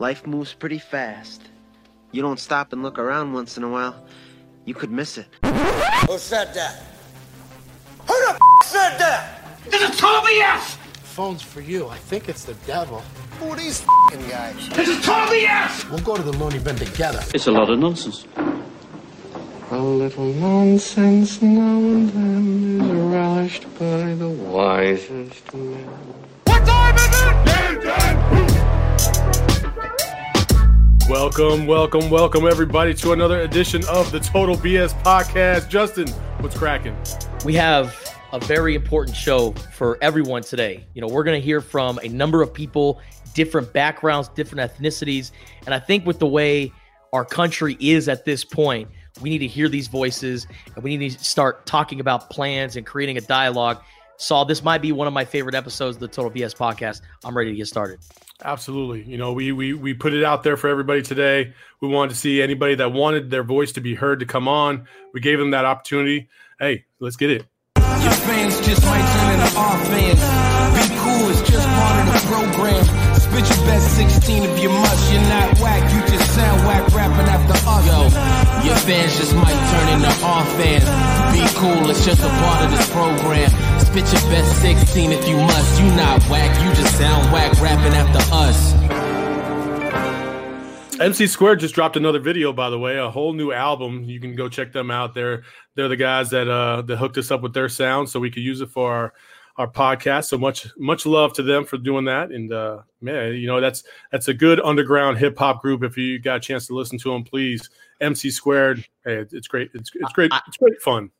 Life moves pretty fast. You don't stop and look around once in a while, you could miss it. Who said that? Who the f- said that? This is Toby F! Phone's for you. I think it's the devil. Who are these f***ing guys? This is Toby F! We'll go to the loony bin together. It's a lot of nonsense. A little nonsense now and then is relished by the wisest men. What time is Welcome, welcome, welcome, everybody, to another edition of the Total BS Podcast. Justin, what's cracking? We have a very important show for everyone today. You know, we're going to hear from a number of people, different backgrounds, different ethnicities. And I think with the way our country is at this point, we need to hear these voices and we need to start talking about plans and creating a dialogue. Saul, this might be one of my favorite episodes of the Total BS podcast. I'm ready to get started. Absolutely. You know, we we we put it out there for everybody today. We wanted to see anybody that wanted their voice to be heard to come on. We gave them that opportunity. Hey, let's get it. Your fans just might turn into our fans. Be cool, it's just part of the program. Spit your best 16 if you must. You're not whack, you just sound whack rapping after us. Yo, your fans just might turn into our fans. Be cool, it's just a part of this program. Spit your best 16 if you must. You not whack, you just sound whack rapping after us. MC Squared just dropped another video, by the way, a whole new album. You can go check them out. They're they're the guys that uh that hooked us up with their sound so we could use it for our our podcast. So much much love to them for doing that. And uh man, you know that's that's a good underground hip hop group. If you got a chance to listen to them, please. MC Squared. Hey, it's great. It's it's great. It's great fun.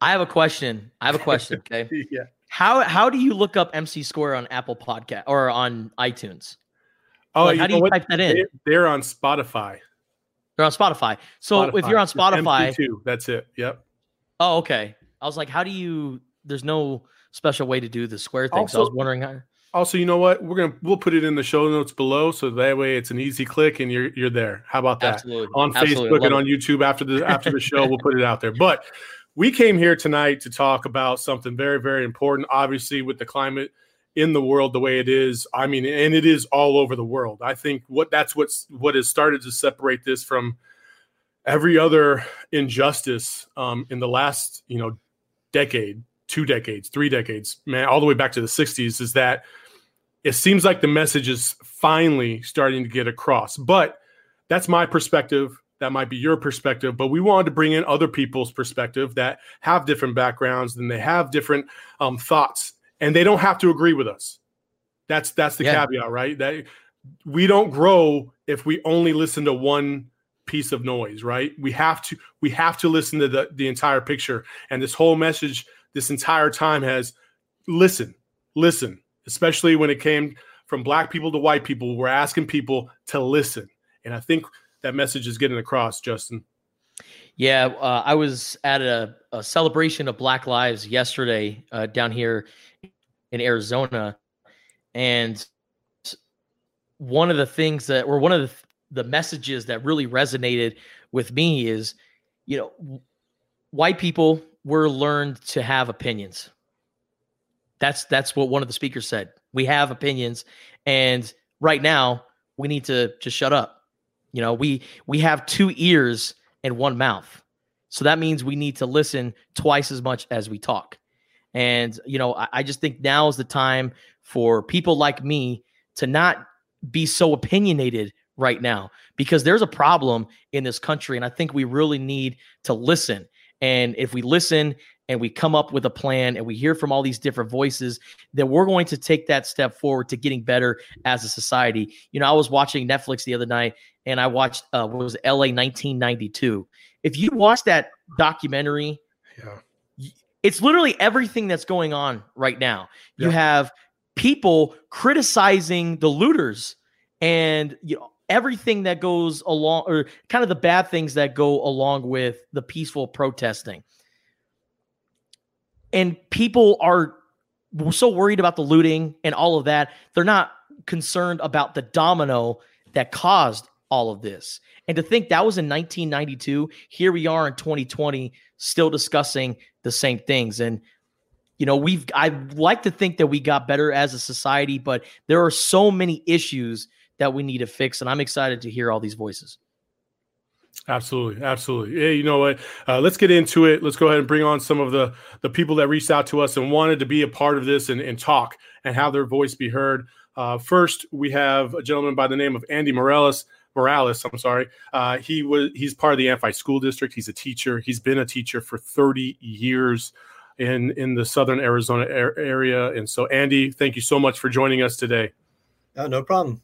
I have a question. I have a question. Okay. Yeah. How how do you look up MC Square on Apple Podcast or on iTunes? Oh, Like, how do you what? type that in? They're, they're on Spotify. They're on Spotify. So if you're on Spotify, MP2. That's it. Yep. oh okay. I was like, how do you? There's no special way to do the square thing. so I was wondering how. Also, you know what? We're gonna we'll put it in the show notes below, so that way it's an easy click and you're you're there. How about that? Absolutely. On Absolutely. Facebook and Love on YouTube after the after the show, we'll put it out there. But we came here tonight to talk about something very very important. Obviously, with the climate in the world the way it is, I mean, and it is all over the world. I think what that's what's what has started to separate this from every other injustice um, in the last you know decade, two decades, three decades, man, all the way back to the '60s, is that it seems like the message is finally starting to get across. But that's my perspective. That might be your perspective, but we wanted to bring in other people's perspective that have different backgrounds and they have different um, thoughts, and they don't have to agree with us. That's that's the Yeah. caveat, right? That we don't grow if we only listen to one piece of noise, right? We have to we have to listen to the the entire picture. And this whole message this entire time has listen, listen, especially when it came from black people to white people. We're asking people to listen. And I think that message is getting across, Justin. Yeah, uh, I was at a, a celebration of Black Lives yesterday uh, down here in Arizona, and one of the things that, or one of the, the messages that really resonated with me is, you know, white people were learned to have opinions. That's that's what one of the speakers said. We have opinions, and right now we need to just shut up. You know, we we have two ears and one mouth. So that means we need to listen twice as much as we talk. And, you know, I, I just think now is the time for people like me to not be so opinionated right now because there's a problem in this country. And I think we really need to listen. And if we listen and we come up with a plan and we hear from all these different voices, then we're going to take that step forward to getting better as a society. You know, I was watching Netflix the other night and I watched uh, what was LA 1992. If you watch that documentary, Yeah. it's literally everything that's going on right now. You have people criticizing the looters and you know everything that goes along or kind of the bad things that go along with the peaceful protesting. And people are so worried about the looting and all of that, they're not concerned about the domino that caused all of this. And to think that was in 1992, here we are in 2020 still discussing the same things and you know, we've I like to think that we got better as a society, but there are so many issues that we need to fix. And I'm excited to hear all these voices. Absolutely, absolutely. Yeah, you know what? Uh, let's get into it. Let's go ahead and bring on some of the the people that reached out to us and wanted to be a part of this and, and talk and have their voice be heard. Uh, first, we have a gentleman by the name of Andy Morales. Morales, I'm sorry. Uh, he was he's part of the Amphi School District. He's a teacher. He's been a teacher for 30 years in in the Southern Arizona area. And so, Andy, thank you so much for joining us today. Oh, no problem.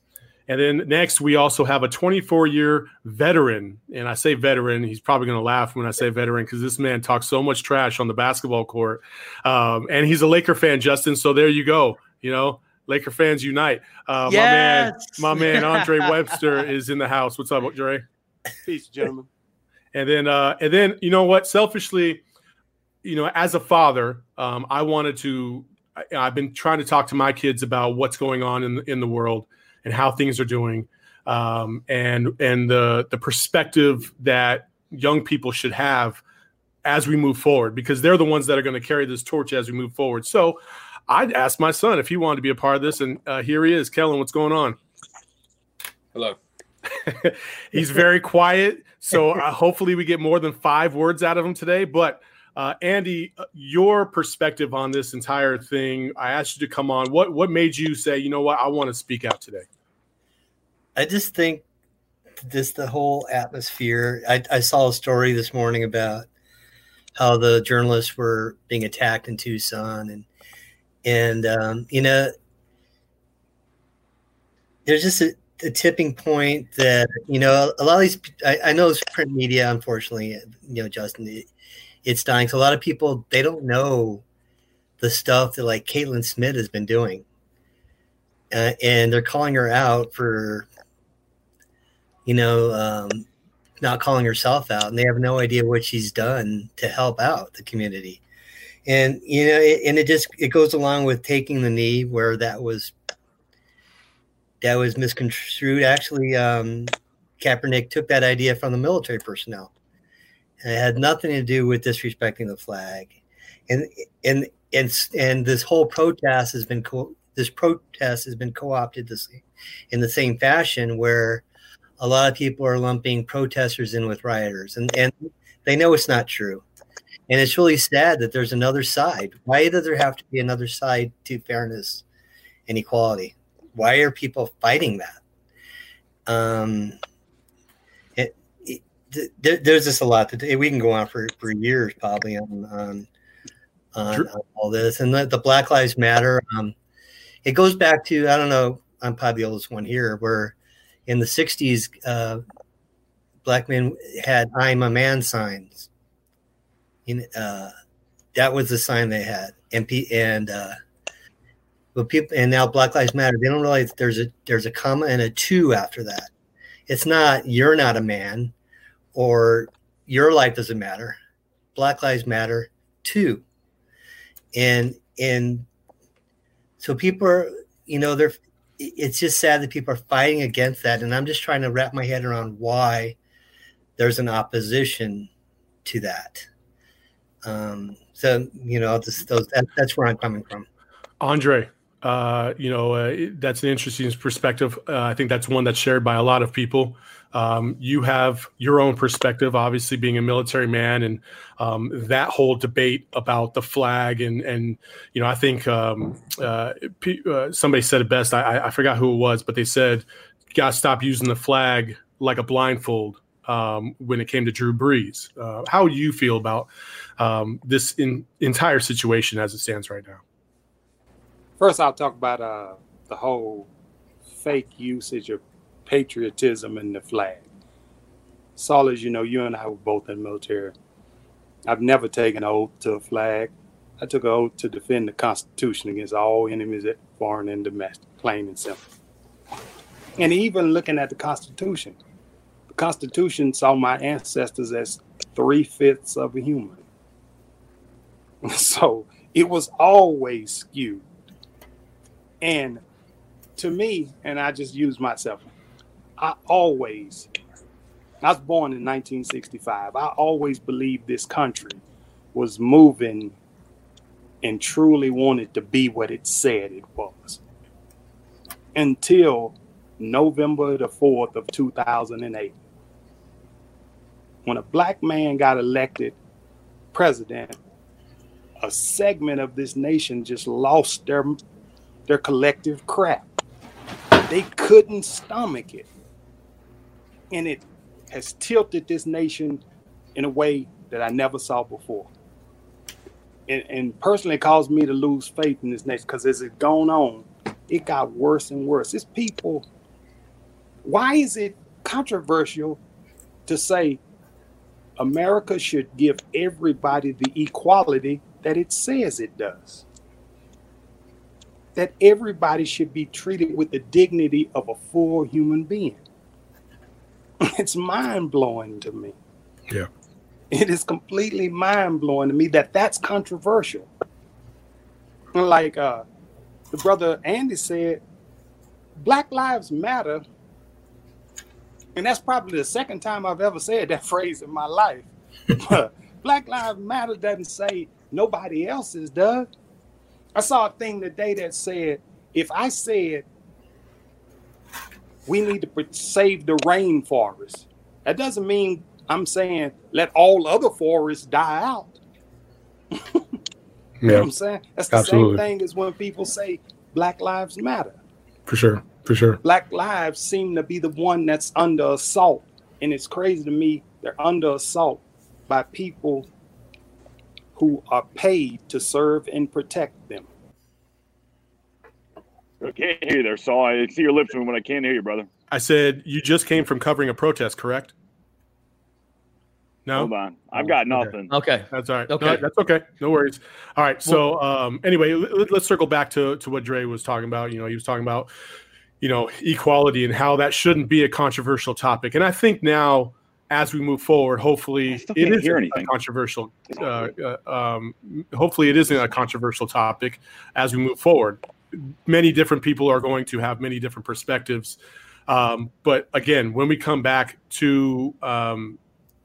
And then next, we also have a 24 year veteran. And I say veteran, he's probably going to laugh when I say veteran because this man talks so much trash on the basketball court. Um, and he's a Laker fan, Justin. So there you go. You know, Laker fans unite. Uh, yes! My man, my man Andre Webster is in the house. What's up, Dre? Peace, gentlemen. And then, uh, and then, you know what? Selfishly, you know, as a father, um, I wanted to. I, I've been trying to talk to my kids about what's going on in in the world and how things are doing, um, and and the the perspective that young people should have as we move forward, because they're the ones that are going to carry this torch as we move forward. So, I'd ask my son if he wanted to be a part of this, and uh, here he is. Kellen, what's going on? Hello. He's very quiet, so uh, hopefully we get more than five words out of him today. But uh, Andy, uh, your perspective on this entire thing. I asked you to come on. What what made you say, you know what, I want to speak out today? I just think this the whole atmosphere. I, I saw a story this morning about how the journalists were being attacked in Tucson, and and um, you know, there's just a, a, tipping point that you know a lot of these. I, I know it's print media, unfortunately. You know, Justin, it, it's dying. So a lot of people they don't know the stuff that like Caitlin Schmidt has been doing, uh, and they're calling her out for, you know, um, not calling herself out, and they have no idea what she's done to help out the community. And you know, it, and it just it goes along with taking the knee where that was that was misconstrued. Actually, um, Kaepernick took that idea from the military personnel it had nothing to do with disrespecting the flag. And and and and this whole protest has been co- this protest has been co-opted this in the same fashion where a lot of people are lumping protesters in with rioters and and they know it's not true. And it's really sad that there's another side. Why does there have to be another side to fairness and equality? Why are people fighting that? Um, there, there's just a lot that we can go on for, for years probably on on, on, on all this and the, the, Black Lives Matter. Um, it goes back to I don't know. I'm probably the oldest one here. Where in the '60s, uh, black men had "I'm a man" signs. In, uh, that was the sign they had, and and uh, but people and now Black Lives Matter. They don't realize there's a there's a comma and a two after that. It's not you're not a man or your life doesn't matter. Black Lives Matter too. And and so people are, you know, they're it's just sad that people are fighting against that. And I'm just trying to wrap my head around why there's an opposition to that. Um, so you know, just those that, that's where I'm coming from. Andre, uh, you know, uh, that's an interesting perspective. Uh, I think that's one that's shared by a lot of people. Um, you have your own perspective, obviously being a military man, and um, that whole debate about the flag and and you know I think um, uh, uh, somebody said it best. I, I forgot who it was, but they said, "Got to stop using the flag like a blindfold." Um, when it came to Drew Brees, uh, how do you feel about um, this in, entire situation as it stands right now? First, I'll talk about uh, the whole fake usage of patriotism and the flag. Saul, as you know, you and I were both in the military. I've never taken an oath to a flag. I took an oath to defend the Constitution against all enemies, foreign and domestic, plain and simple. And even looking at the Constitution, the Constitution saw my ancestors as three fifths of a human. So it was always skewed. And to me, and I just use myself, I always, I was born in 1965. I always believed this country was moving and truly wanted to be what it said it was. Until November the 4th of 2008. When a black man got elected president, a segment of this nation just lost their their collective crap. They couldn't stomach it. And it has tilted this nation in a way that I never saw before. And, and personally, it caused me to lose faith in this nation because as it gone on, it got worse and worse. It's people. Why is it controversial to say America should give everybody the equality that it says it does? That everybody should be treated with the dignity of a full human being. It's mind blowing to me. Yeah. It is completely mind blowing to me that that's controversial. Like uh, the brother Andy said, Black Lives Matter. And that's probably the second time I've ever said that phrase in my life. Black Lives Matter doesn't say nobody else's does. I saw a thing today that said, if I said we need to save the rainforest, that doesn't mean I'm saying let all other forests die out. you Yeah. know what I'm saying? That's the Absolutely. same thing as when people say Black Lives Matter. For sure. For sure. Black lives seem to be the one that's under assault. And it's crazy to me, they're under assault by people who are paid to serve and protect them. I can't hear you there, Saul. I see your lips moving, but I can't hear you, brother. I said you just came from covering a protest, correct? No. Hold on. I've got nothing. Okay. That's all right. Okay. No, that's okay. No worries. All right. So um, anyway, let, us circle back to, to what Dre was talking about. You know, he was talking about, you know, equality and how that shouldn't be a controversial topic. And I think now, as we move forward, hopefully still it can't a controversial. Uh, uh, um, hopefully, it isn't a controversial topic as we move forward. Many different people are going to have many different perspectives. Um, but again, when we come back to um,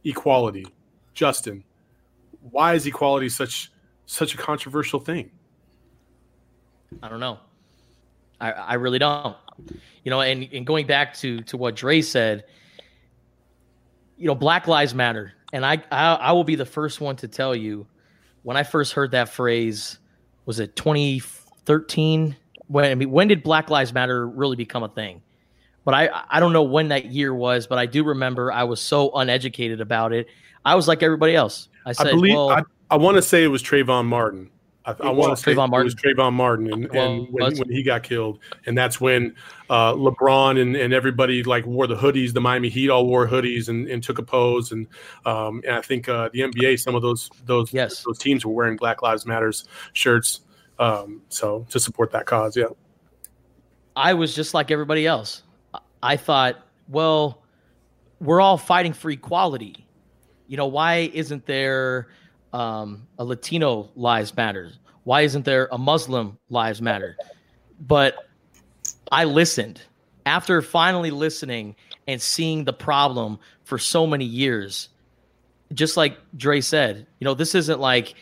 equality, Justin, why is equality such such a controversial thing? I don't know. I, I really don't. You know, and, and going back to to what Dre said, you know, Black Lives Matter, and I, I I will be the first one to tell you when I first heard that phrase was it 2013 when I mean when did Black Lives Matter really become a thing? But I I don't know when that year was, but I do remember I was so uneducated about it. I was like everybody else. I said, I believe well, I, I want to say it was Trayvon Martin. I, I want to say Trayvon it was Trayvon Martin, and, Well, and when, when he got killed, and that's when uh, LeBron and, and everybody like wore the hoodies. The Miami Heat all wore hoodies and, and took a pose, and um, and I think uh, the NBA, some of those those yes. those teams were wearing Black Lives Matters shirts, um, so to support that cause. Yeah, I was just like everybody else. I thought, well, we're all fighting for equality. You know, why isn't there um, a Latino lives matter? Why isn't there a Muslim lives matter? But I listened after finally listening and seeing the problem for so many years. Just like Dre said, you know, this isn't like,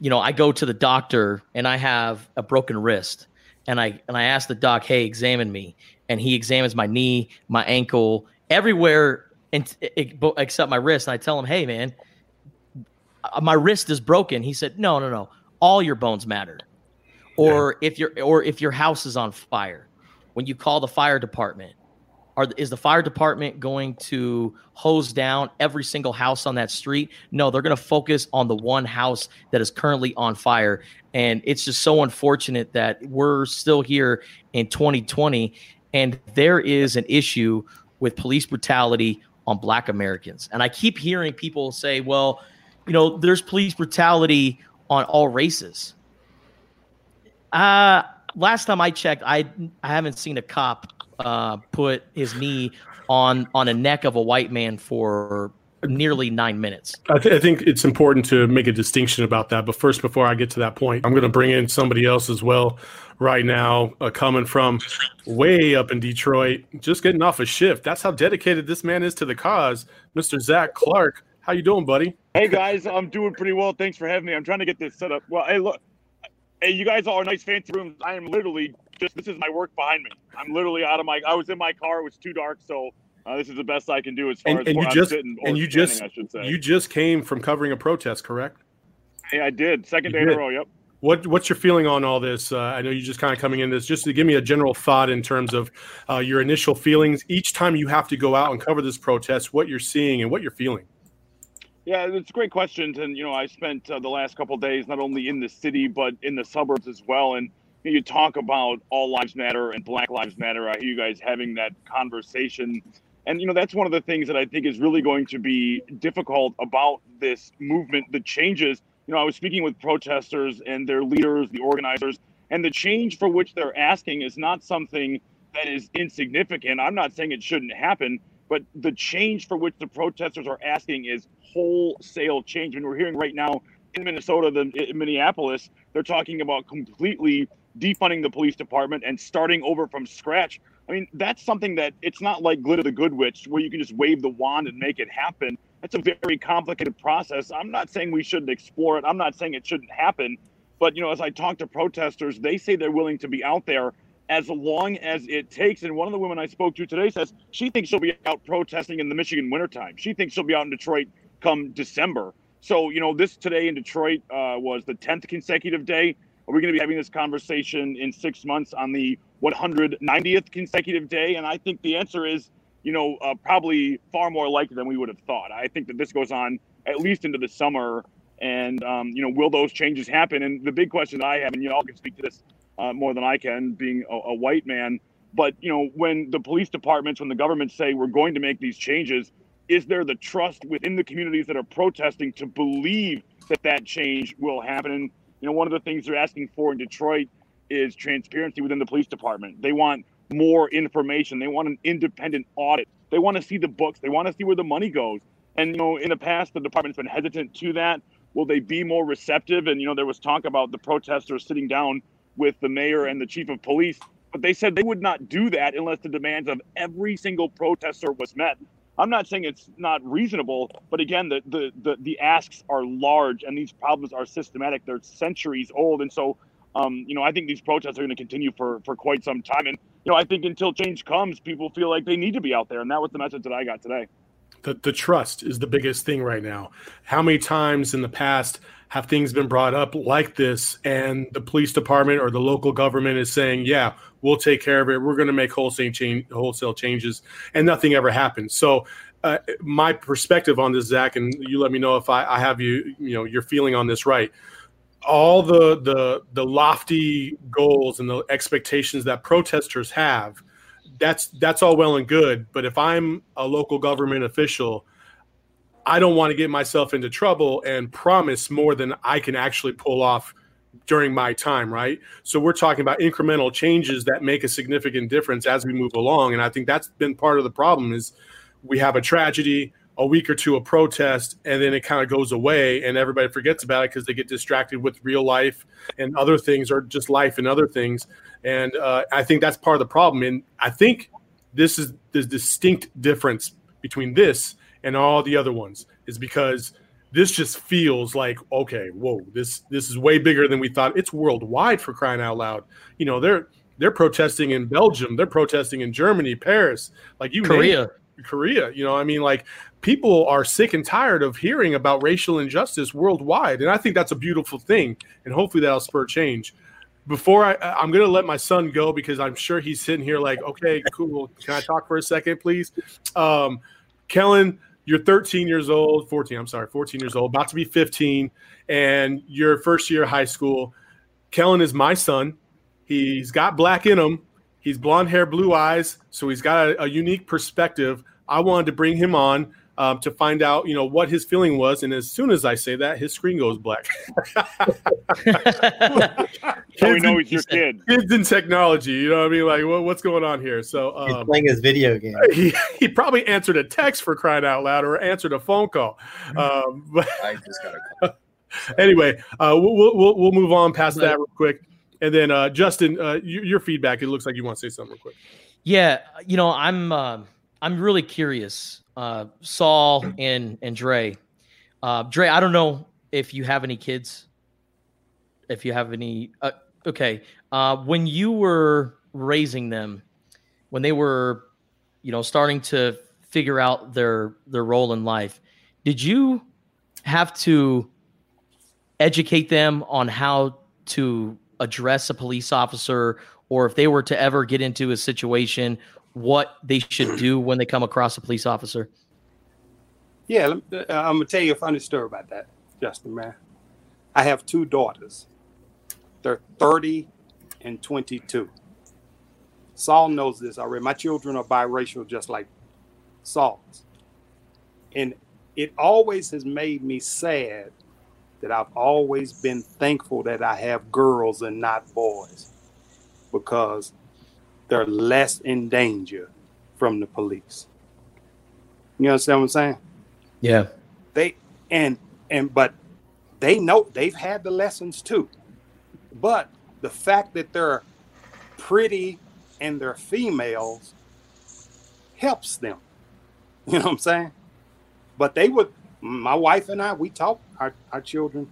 you know, I go to the doctor and I have a broken wrist and I and I ask the doc, "Hey, examine me." And he examines my knee, my ankle, everywhere and except my wrist. And I tell him, "Hey, man, uh, my wrist is broken." He said, "No, no, no. All your bones matter." Or if your or if your house is on fire, when you call the fire department, are is the fire department going to hose down every single house on that street? No, they're going to focus on the one house that is currently on fire. And it's just so unfortunate that we're still here in 2020 and there is an issue with police brutality on black Americans. And I keep hearing people say, well, you know, there's police brutality on all races. Uh last time I checked, I I haven't seen a cop uh, put his knee on on a neck of a white man for nearly nine minutes. I, th- I think it's important to make a distinction about that. But first, before I get to that point, I'm going to bring in somebody else as well right now, uh, coming from way up in Detroit, just getting off a shift. That's how dedicated this man is to the cause, Mr. Zach Clark. How you doing, buddy? Hey guys, I'm doing pretty well. Thanks for having me. I'm trying to get this set up. Well, hey, look, hey, you guys are nice fancy rooms. I am literally just this is my work behind me. I'm literally out of my. I was in my car. It was too dark, so uh, this is the best I can do as far And, as and you I'm just sitting or and you just I should say. you just came from covering a protest, correct? Yeah, I did. Second You day in a row. Yep. What what's your feeling on all this? Uh, I know you just kind of coming in this. Just to give me a general thought in terms of uh, your initial feelings each time you have to go out and cover this protest, what you're seeing and what you're feeling. Yeah, it's a great questions, and you know, I spent uh, the last couple days not only in the city but in the suburbs as well. And you, know, you talk about all lives matter and Black Lives Matter. I hear you guys having that conversation, and you know, that's one of the things that I think is really going to be difficult about this movement. The changes. You know, I was speaking with protesters and their leaders, the organizers, and the change for which they're asking is not something that is insignificant. I'm not saying it shouldn't happen, but the change for which the protesters are asking is wholesale change. And we're hearing right now in Minnesota, the, in Minneapolis, they're talking about completely defunding the police department and starting over from scratch. I mean, that's something that it's not like Glinda the Good Witch where you can just wave the wand and make it happen. That's a very complicated process. I'm not saying we shouldn't explore it. I'm not saying it shouldn't happen. But, you know, as I talk to protesters, they say they're willing to be out there as long as it takes. And one of the women I spoke to today says she thinks she'll be out protesting in the Michigan wintertime. She thinks she'll be out in Detroit come December. So, you know, this today in Detroit uh, was the 10th consecutive day. Are we going to be having this conversation in six months on the 190th consecutive day? And I think the answer is, you know, uh, probably far more likely than we would have thought. I think that this goes on at least into the summer. And, um, you know, will those changes happen? And the big question I have, and you all can speak to this uh, more than I can, being a, a white man. But you know, when the police departments, when the government say we're going to make these changes, is there the trust within the communities that are protesting to believe that that change will happen? And you know, one of the things they're asking for in Detroit is transparency within the police department. They want more information. They want an independent audit. They want to see the books. They want to see where the money goes. And you know, in the past, the department's been hesitant to that. Will they be more receptive? And you know, there was talk about the protesters sitting down with the mayor and the chief of police, but they said they would not do that unless the demands of every single protester was met. I'm not saying it's not reasonable, but again, the the the, the asks are large and these problems are systematic. They're centuries old, and so um, you know I think these protests are going to continue for for quite some time. And you know I think until change comes, people feel like they need to be out there, and that was the message that I got today. The, the trust is the biggest thing right now. How many times in the past have things been brought up like this, and the police department or the local government is saying, "Yeah, we'll take care of it. We're going to make wholesale change, wholesale changes," and nothing ever happens. So, uh, my perspective on this, Zach, and you let me know if I, I have you, you know, your feeling on this right. All the the the lofty goals and the expectations that protesters have that's that's all well and good but if i'm a local government official i don't want to get myself into trouble and promise more than i can actually pull off during my time right? So we're talking about incremental changes that make a significant difference as we move along and i think that's been part of the problem is we have a tragedy a week or two of protest and then it kind of goes away and everybody forgets about it because they get distracted with real life and other things or just life and other things. And uh, i think that's part of the problem and i think this is the distinct difference between this and all the other ones is because this just feels like okay whoa this this is way bigger than we thought it's worldwide for crying out loud you know they're they're protesting in belgium they're protesting in germany paris like you Korea. it. Korea. You know, I mean, like people are sick and tired of hearing about racial injustice worldwide, and I think that's a beautiful thing, and hopefully that'll spur change. Before I, I'm going to let my son go because I'm sure he's sitting here like, okay, cool. Can I talk for a second, please? Um, Kellen, you're 13 years old, 14. I'm sorry, 14 years old, about to be 15, and you're first year of high school. Kellen is my son. He's got black in him. He's blonde hair, blue eyes, so he's got a, a unique perspective. I wanted to bring him on um, to find out, you know, what his feeling was. And as soon as I say that, his screen goes black. So we know he's your kid. Kids in technology, you know what I mean? Like, what, what's going on here? So He's um, playing his video game. he, he probably answered a text for crying out loud or answered a phone call. Um, but I just got a call. anyway, uh, we'll, we'll we'll move on past that real quick, and then uh, Justin, uh, your, your feedback. It looks like you want to say something real quick. Yeah, you know, I'm uh, I'm really curious. Uh, Saul and and Dre, uh, Dre, I don't know if you have any kids. If you have any, uh, okay, uh, when you were raising them, when they were, you know, starting to figure out their their role in life, did you have to educate them on how to address a police officer or if they were to ever get into a situation what they should do when they come across a police officer Yeah, uh, I'm gonna tell you a funny story about that, Justin. Man, I have two daughters. They're 30 and 22. Saul knows this already. My children are biracial, just like Saul's, and it always has made me sad that I've always been thankful that I have girls and not boys, because they're less in danger from the police. You understand what I'm saying? yeah. They and and but they know they've had the lessons too. But the fact that they're pretty and they're females helps them. You know what i'm saying? But they would my wife and i we taught our, our children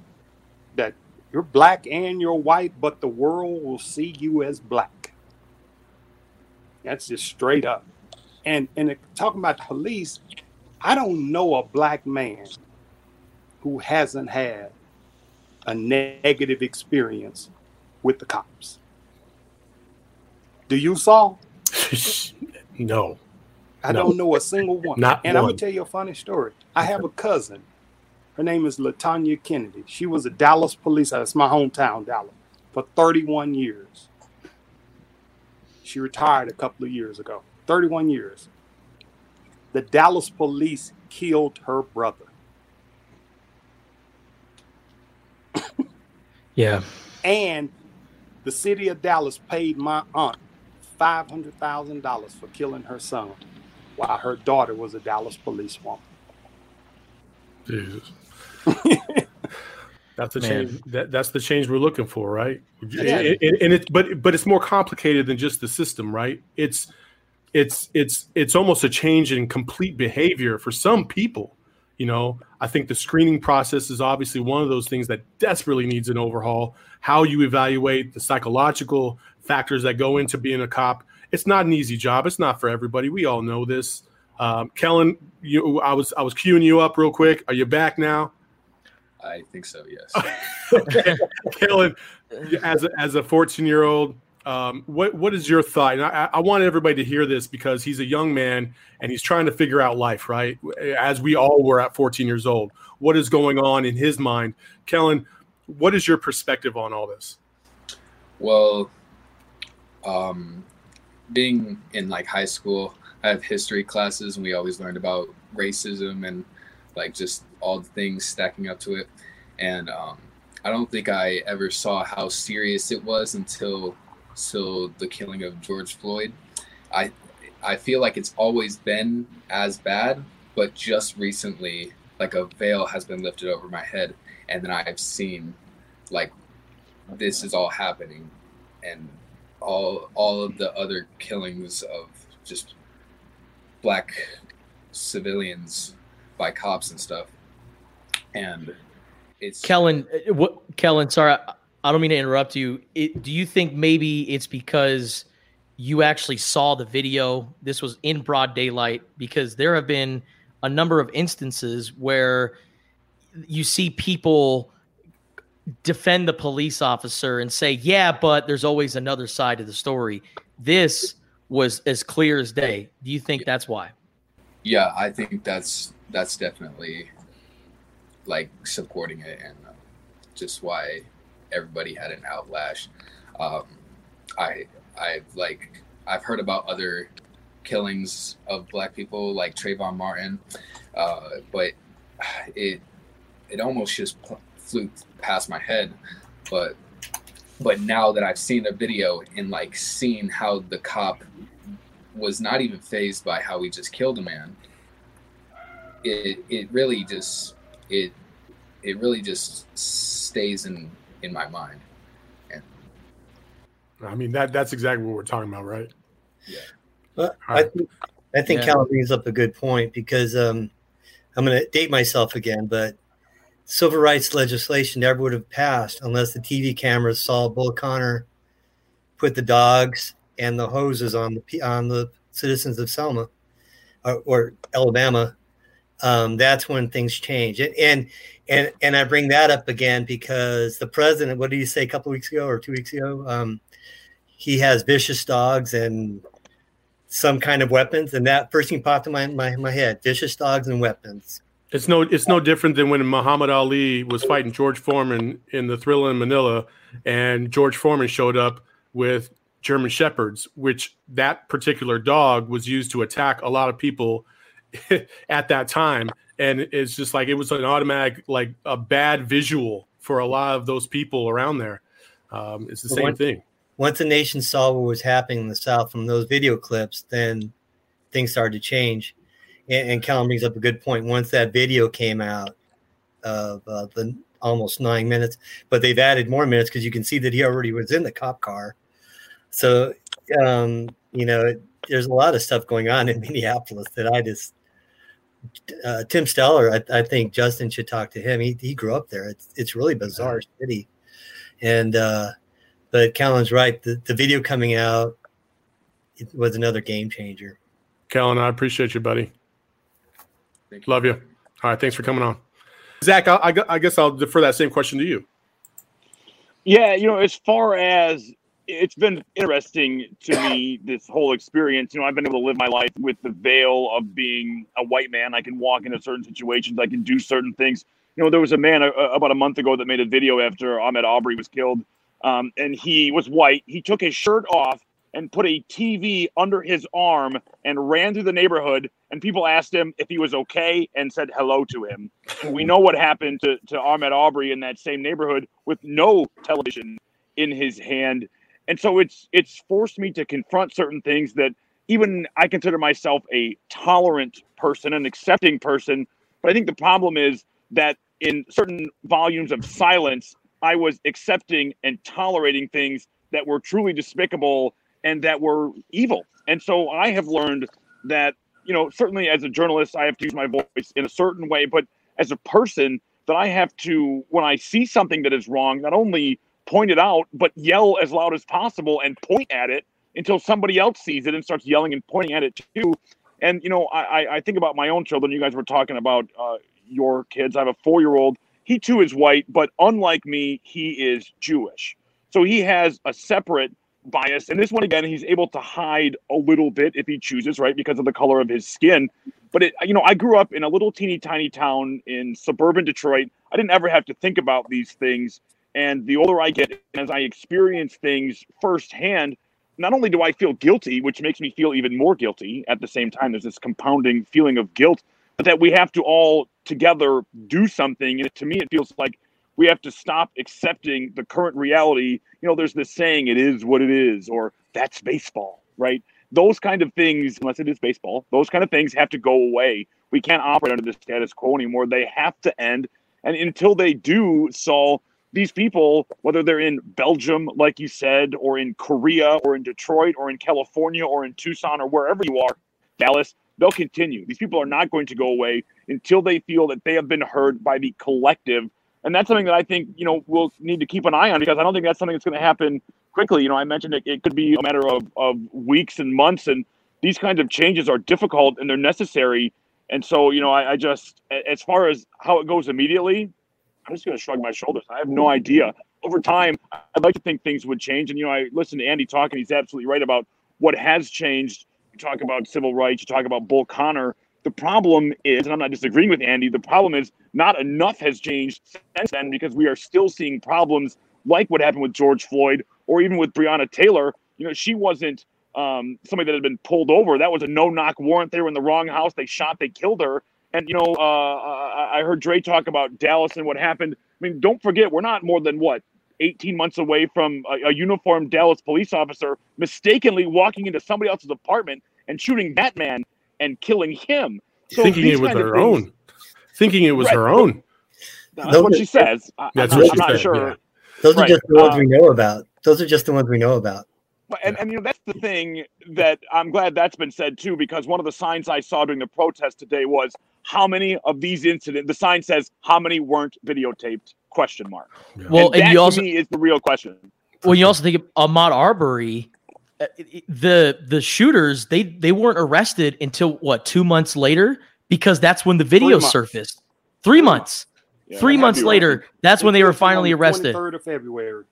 that you're black and you're white but the world will see you as black that's just straight up and and talking about the police I don't know a black man who hasn't had a negative experience with the cops. Do you, Saul? no. I No. don't know a single one. Not and I'm gonna tell you a funny story. I have a cousin. Her name is Latanya Kennedy. She was a Dallas police. That's my hometown, Dallas, for 31 years. She retired a couple of years ago. 31 years. The Dallas police killed her brother. yeah And the city of Dallas paid my aunt $500,000 for killing her son while her daughter was a Dallas policewoman. Jesus. That's the Man. change. That, that's the change we're looking for, right? Yeah. And it's but but it's more complicated than just the system, right? It's it's it's it's almost a change in complete behavior for some people. You know, I think the screening process is obviously one of those things that desperately needs an overhaul. How you evaluate the psychological factors that go into being a cop. It's not an easy job. It's not for everybody. We all know this. Um, Kellen, you, I was I was queuing you up real quick. Are you back now? I think so. Yes. Kellen, as a, as a 14 year old, um, what what is your thought? And I, I want everybody to hear this because he's a young man and he's trying to figure out life, right? As we all were at 14 years old. What is going on in his mind? Kellen, what is your perspective on all this? Well, um, being in like high school, I have history classes, and we always learned about racism and like just all the things stacking up to it. And um, I don't think I ever saw how serious it was until until the killing of George Floyd. I I feel like it's always been as bad, but just recently, like a veil has been lifted over my head, and then I've seen like this is all happening and all all of the other killings of just black civilians by cops and stuff and it's Kellen, uh, what Kellen? Sorry, I, I don't mean to interrupt you. It, do you think maybe it's because you actually saw the video? This was in broad daylight because there have been a number of instances where you see people defend the police officer and say, "Yeah, but there's always another side to the story." This was as clear as day. Do you think that's why? yeah i think that's that's definitely like supporting it and uh, just why everybody had an outlash um i i've like i've heard about other killings of black people like Trayvon Martin uh but it it almost just pl- flew past my head. But but now that I've seen the video and like seen how the cop was not even phased by how he just killed a man, it it really just it it really just stays in in my mind. And I mean that that's exactly what we're talking about, right? Well, I think I think Yeah. Cal brings up a good point because um, I'm going to date myself again, but civil rights legislation never would have passed unless the TV cameras saw Bull Connor put the dogs and the hoses on the on the citizens of Selma or, or Alabama. Um, that's when things change. And, and and and I bring that up again because the president, what did he say a couple weeks ago or two weeks ago? Um, he has vicious dogs and some kind of weapons, and that first thing popped in my, my, my head: vicious dogs and weapons. It's no it's no different than when Muhammad Ali was fighting George Foreman in the Thrilla in Manila, and George Foreman showed up with German Shepherds, which that particular dog was used to attack a lot of people at that time. And it's just like it was an automatic, like a bad visual for a lot of those people around there. Um, it's the But same once- thing. Once the nation saw what was happening in the South from those video clips, then things started to change. And, and Kellen brings up a good point. Once that video came out of uh, the almost nine minutes, but they've added more minutes because you can see that he already was in the cop car. So, um, you know, there's a lot of stuff going on in Minneapolis that I just. Uh, Tim Steller, I, I think Justin should talk to him. He, he grew up there. It's it's really bizarre city, and uh, but Kellen's right. The, the video coming out it was another game changer. Kellen, I appreciate you, buddy. Love you. All right, thanks for coming on. Zach, I, I I guess I'll defer that same question to you. Yeah, you know, as far as it's been interesting to me this whole experience. You know, I've been able to live my life with the veil of being a white man. I can walk into certain situations. I can do certain things. You know, there was a man uh, about a month ago that made a video after Ahmaud Arbery was killed, um, and he was white. He took his shirt off and put a TV under his arm and ran through the neighborhood. And people asked him if he was okay and said hello to him. we know what happened to, to Ahmaud Arbery in that same neighborhood with no television in his hand. And so it's it's forced me to confront certain things that even I consider myself a tolerant person, an accepting person. But I think the problem is that in certain volumes of silence, I was accepting and tolerating things that were truly despicable and that were evil. And so I have learned that, you know, certainly as a journalist, I have to use my voice in a certain way, but as a person, that I have to, when I see something that is wrong, not only point it out, but yell as loud as possible and point at it until somebody else sees it and starts yelling and pointing at it too. And, you know, I, I- think about my own children. You guys were talking about uh, your kids. I have a four year old. He too is white, but unlike me, he is Jewish. So he has a separate bias. And this one, again, he's able to hide a little bit if he chooses, right? Because of the color of his skin. But, it, you know, I grew up in a little teeny tiny town in suburban Detroit. I didn't ever have to think about these things. And the older I get, as I experience things firsthand, not only do I feel guilty, which makes me feel even more guilty at the same time, there's this compounding feeling of guilt, but that we have to all together do something. And to me, it feels like we have to stop accepting the current reality. You know, there's this saying, it is what it is, or that's baseball, right? Those kind of things, unless it is baseball, those kind of things have to go away. We can't operate under the status quo anymore. They have to end. And until they do, Saul, these people, whether they're in Belgium, like you said, or in Korea, or in Detroit, or in California, or in Tucson, or wherever you are, Dallas, they'll continue. These people are not going to go away until they feel that they have been heard by the collective. And that's something that I think, you know, we'll need to keep an eye on because I don't think that's something that's going to happen quickly. You know, I mentioned it, it could be a matter of, of weeks and months. And these kinds of changes are difficult and they're necessary. And so, you know, I, I just, as far as how it goes immediately, I'm just going to shrug my shoulders. I have no idea. Over time, I'd like to think things would change. And, you know, I listen to Andy talk, and he's absolutely right about what has changed. You talk about civil rights, you talk about Bull Connor. The problem is, and I'm not disagreeing with Andy, the problem is not enough has changed since then because we are still seeing problems like what happened with George Floyd or even with Breonna Taylor. You know, she wasn't um, somebody that had been pulled over. That was a no knock warrant. They were in the wrong house. They shot, they killed her. And, you know, uh, I I heard Dre talk about Dallas and what happened. I mean, don't forget, we're not more than what, 18 months away from a, a uniformed Dallas police officer mistakenly walking into somebody else's apartment and shooting that man and killing him. So Thinking it was her things- own. Thinking it was Right. her own. That's what she says. I, That's I'm, what not- she I'm not said, sure. yeah. Those are just the ones Uh, we know about. Those are just the ones we know about. But and, and you know that's the thing that I'm glad that's been said too, because one of the signs I saw during the protest today was how many of these incidents. The sign says how many weren't videotaped? Question mark. Well, and, and that you to also- me is the real question. Well, you also think of Ahmaud Arbery, uh, the the shooters they they weren't arrested until what two months later because that's when the video months. surfaced. Three months. Yeah, Three months later, arrested. that's when they were killed him on finally arrested. 23rd of February.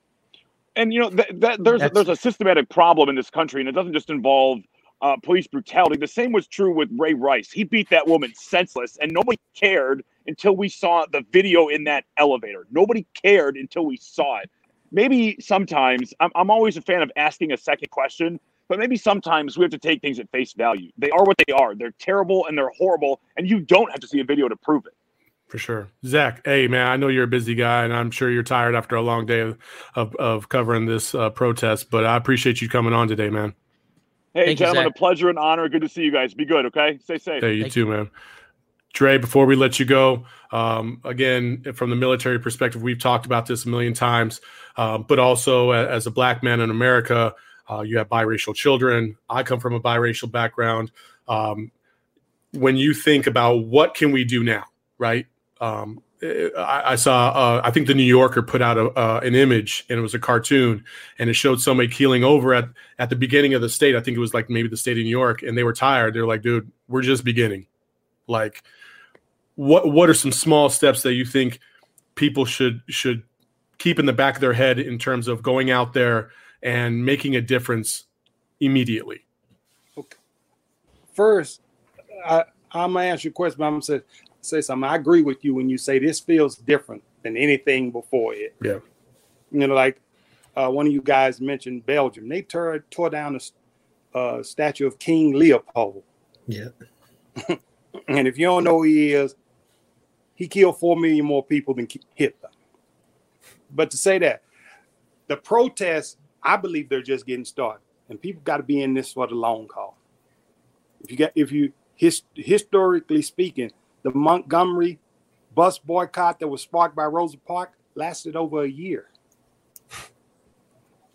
and you know that, that there's That's- there's a systematic problem in this country, and it doesn't just involve uh, police brutality. The same was true with Ray Rice. He beat that woman senseless, and nobody cared until we saw the video in that elevator. Nobody cared until we saw it. Maybe sometimes I'm, I'm always a fan of asking a second question, but maybe sometimes we have to take things at face value. They are what they are. They're terrible and they're horrible, and you don't have to see a video to prove it. For sure. Zach, hey, man, I know you're a busy guy and I'm sure you're tired after a long day of, of, of covering this uh, protest, but I appreciate you coming on today, man. Hey, Thank gentlemen, Zach. a pleasure and honor. Good to see you guys. Be good, okay? Stay safe. Hey, you Thank too, man. Dre, before we let you go, um, again, from the military perspective, we've talked about this a million times, um, but also as a black man in America, uh, you have biracial children. I come from a biracial background. Um, when you think about what can we do now, right? Um, I, saw, uh, I think the New Yorker put out a, uh, an image and it was a cartoon and it showed somebody keeling over at, at the beginning of the state. I think it was like maybe the state of New York and they were tired. They're like, dude, we're just beginning. Like, what, what are some small steps that you think people should, should keep in the back of their head in terms of going out there and making a difference immediately? Okay. First, I, I'm gonna ask you a question. But I'm gonna say, say something. I agree with you when you say this feels different than anything before it. Yeah. You know, like uh, one of you guys mentioned Belgium. They tore tore down the uh, statue of King Leopold. Yeah. And if you don't know who he is, he killed four million more people than Hitler. But to say that, the protests, I believe they're just getting started, and people got to be in this for the long haul. If you get, if you his, historically speaking, the Montgomery bus boycott that was sparked by Rosa Parks lasted over a year.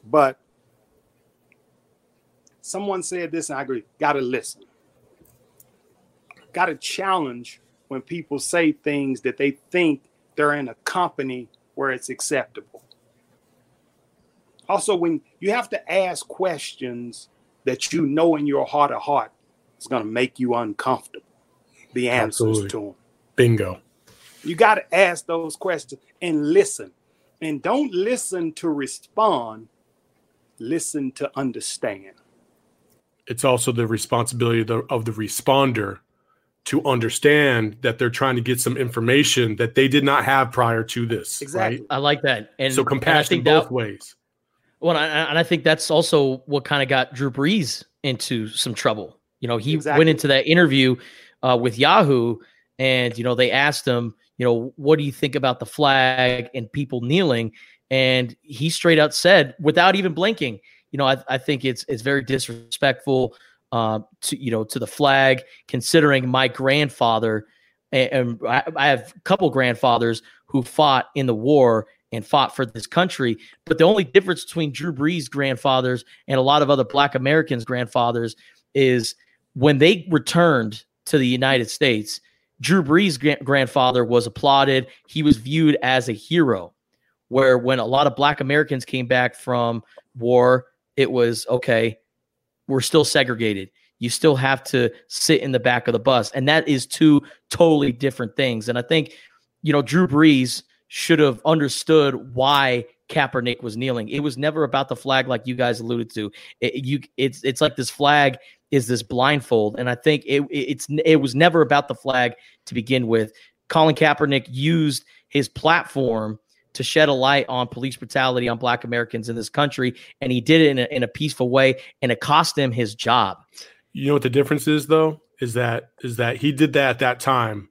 But someone said this, and I agree. Got to listen got to challenge when people say things that they think they're in a company where it's acceptable. Also, when you have to ask questions that you know in your heart of heart is going to make you uncomfortable, the answers Absolutely. to them. Bingo. You got to ask those questions and listen. And don't listen to respond, listen to understand. It's also the responsibility of the, of the responder to understand that they're trying to get some information that they did not have prior to this. Exactly. Right? I like that. And so compassion think both that- ways. Well, and I, and I think that's also what kind of got Drew Brees into some trouble. You know, he Exactly. went into that interview uh, with Yahoo, and you know they asked him, you know, what do you think about the flag and people kneeling? And he straight out said, without even blinking, you know, I, I think it's it's very disrespectful uh, to you know to the flag, considering my grandfather and, and I, I have a couple grandfathers who fought in the war and fought for this country. But the only difference between Drew Brees' grandfathers and a lot of other Black Americans' grandfathers is when they returned to the United States, Drew Brees' gra- grandfather was applauded. He was viewed as a hero. Where when a lot of Black Americans came back from war, it was okay, we're still segregated. You still have to sit in the back of the bus. And that is two totally different things. And I think, you know, Drew Brees should have understood why Kaepernick was kneeling. It was never about the flag, like you guys alluded to. It, you, it's it's like this flag is this blindfold, and I think it it's it was never about the flag to begin with. Colin Kaepernick used his platform to shed a light on police brutality on Black Americans in this country, and he did it in a, in a peaceful way, and it cost him his job. You know what the difference is though? Is that is that he did that at that time.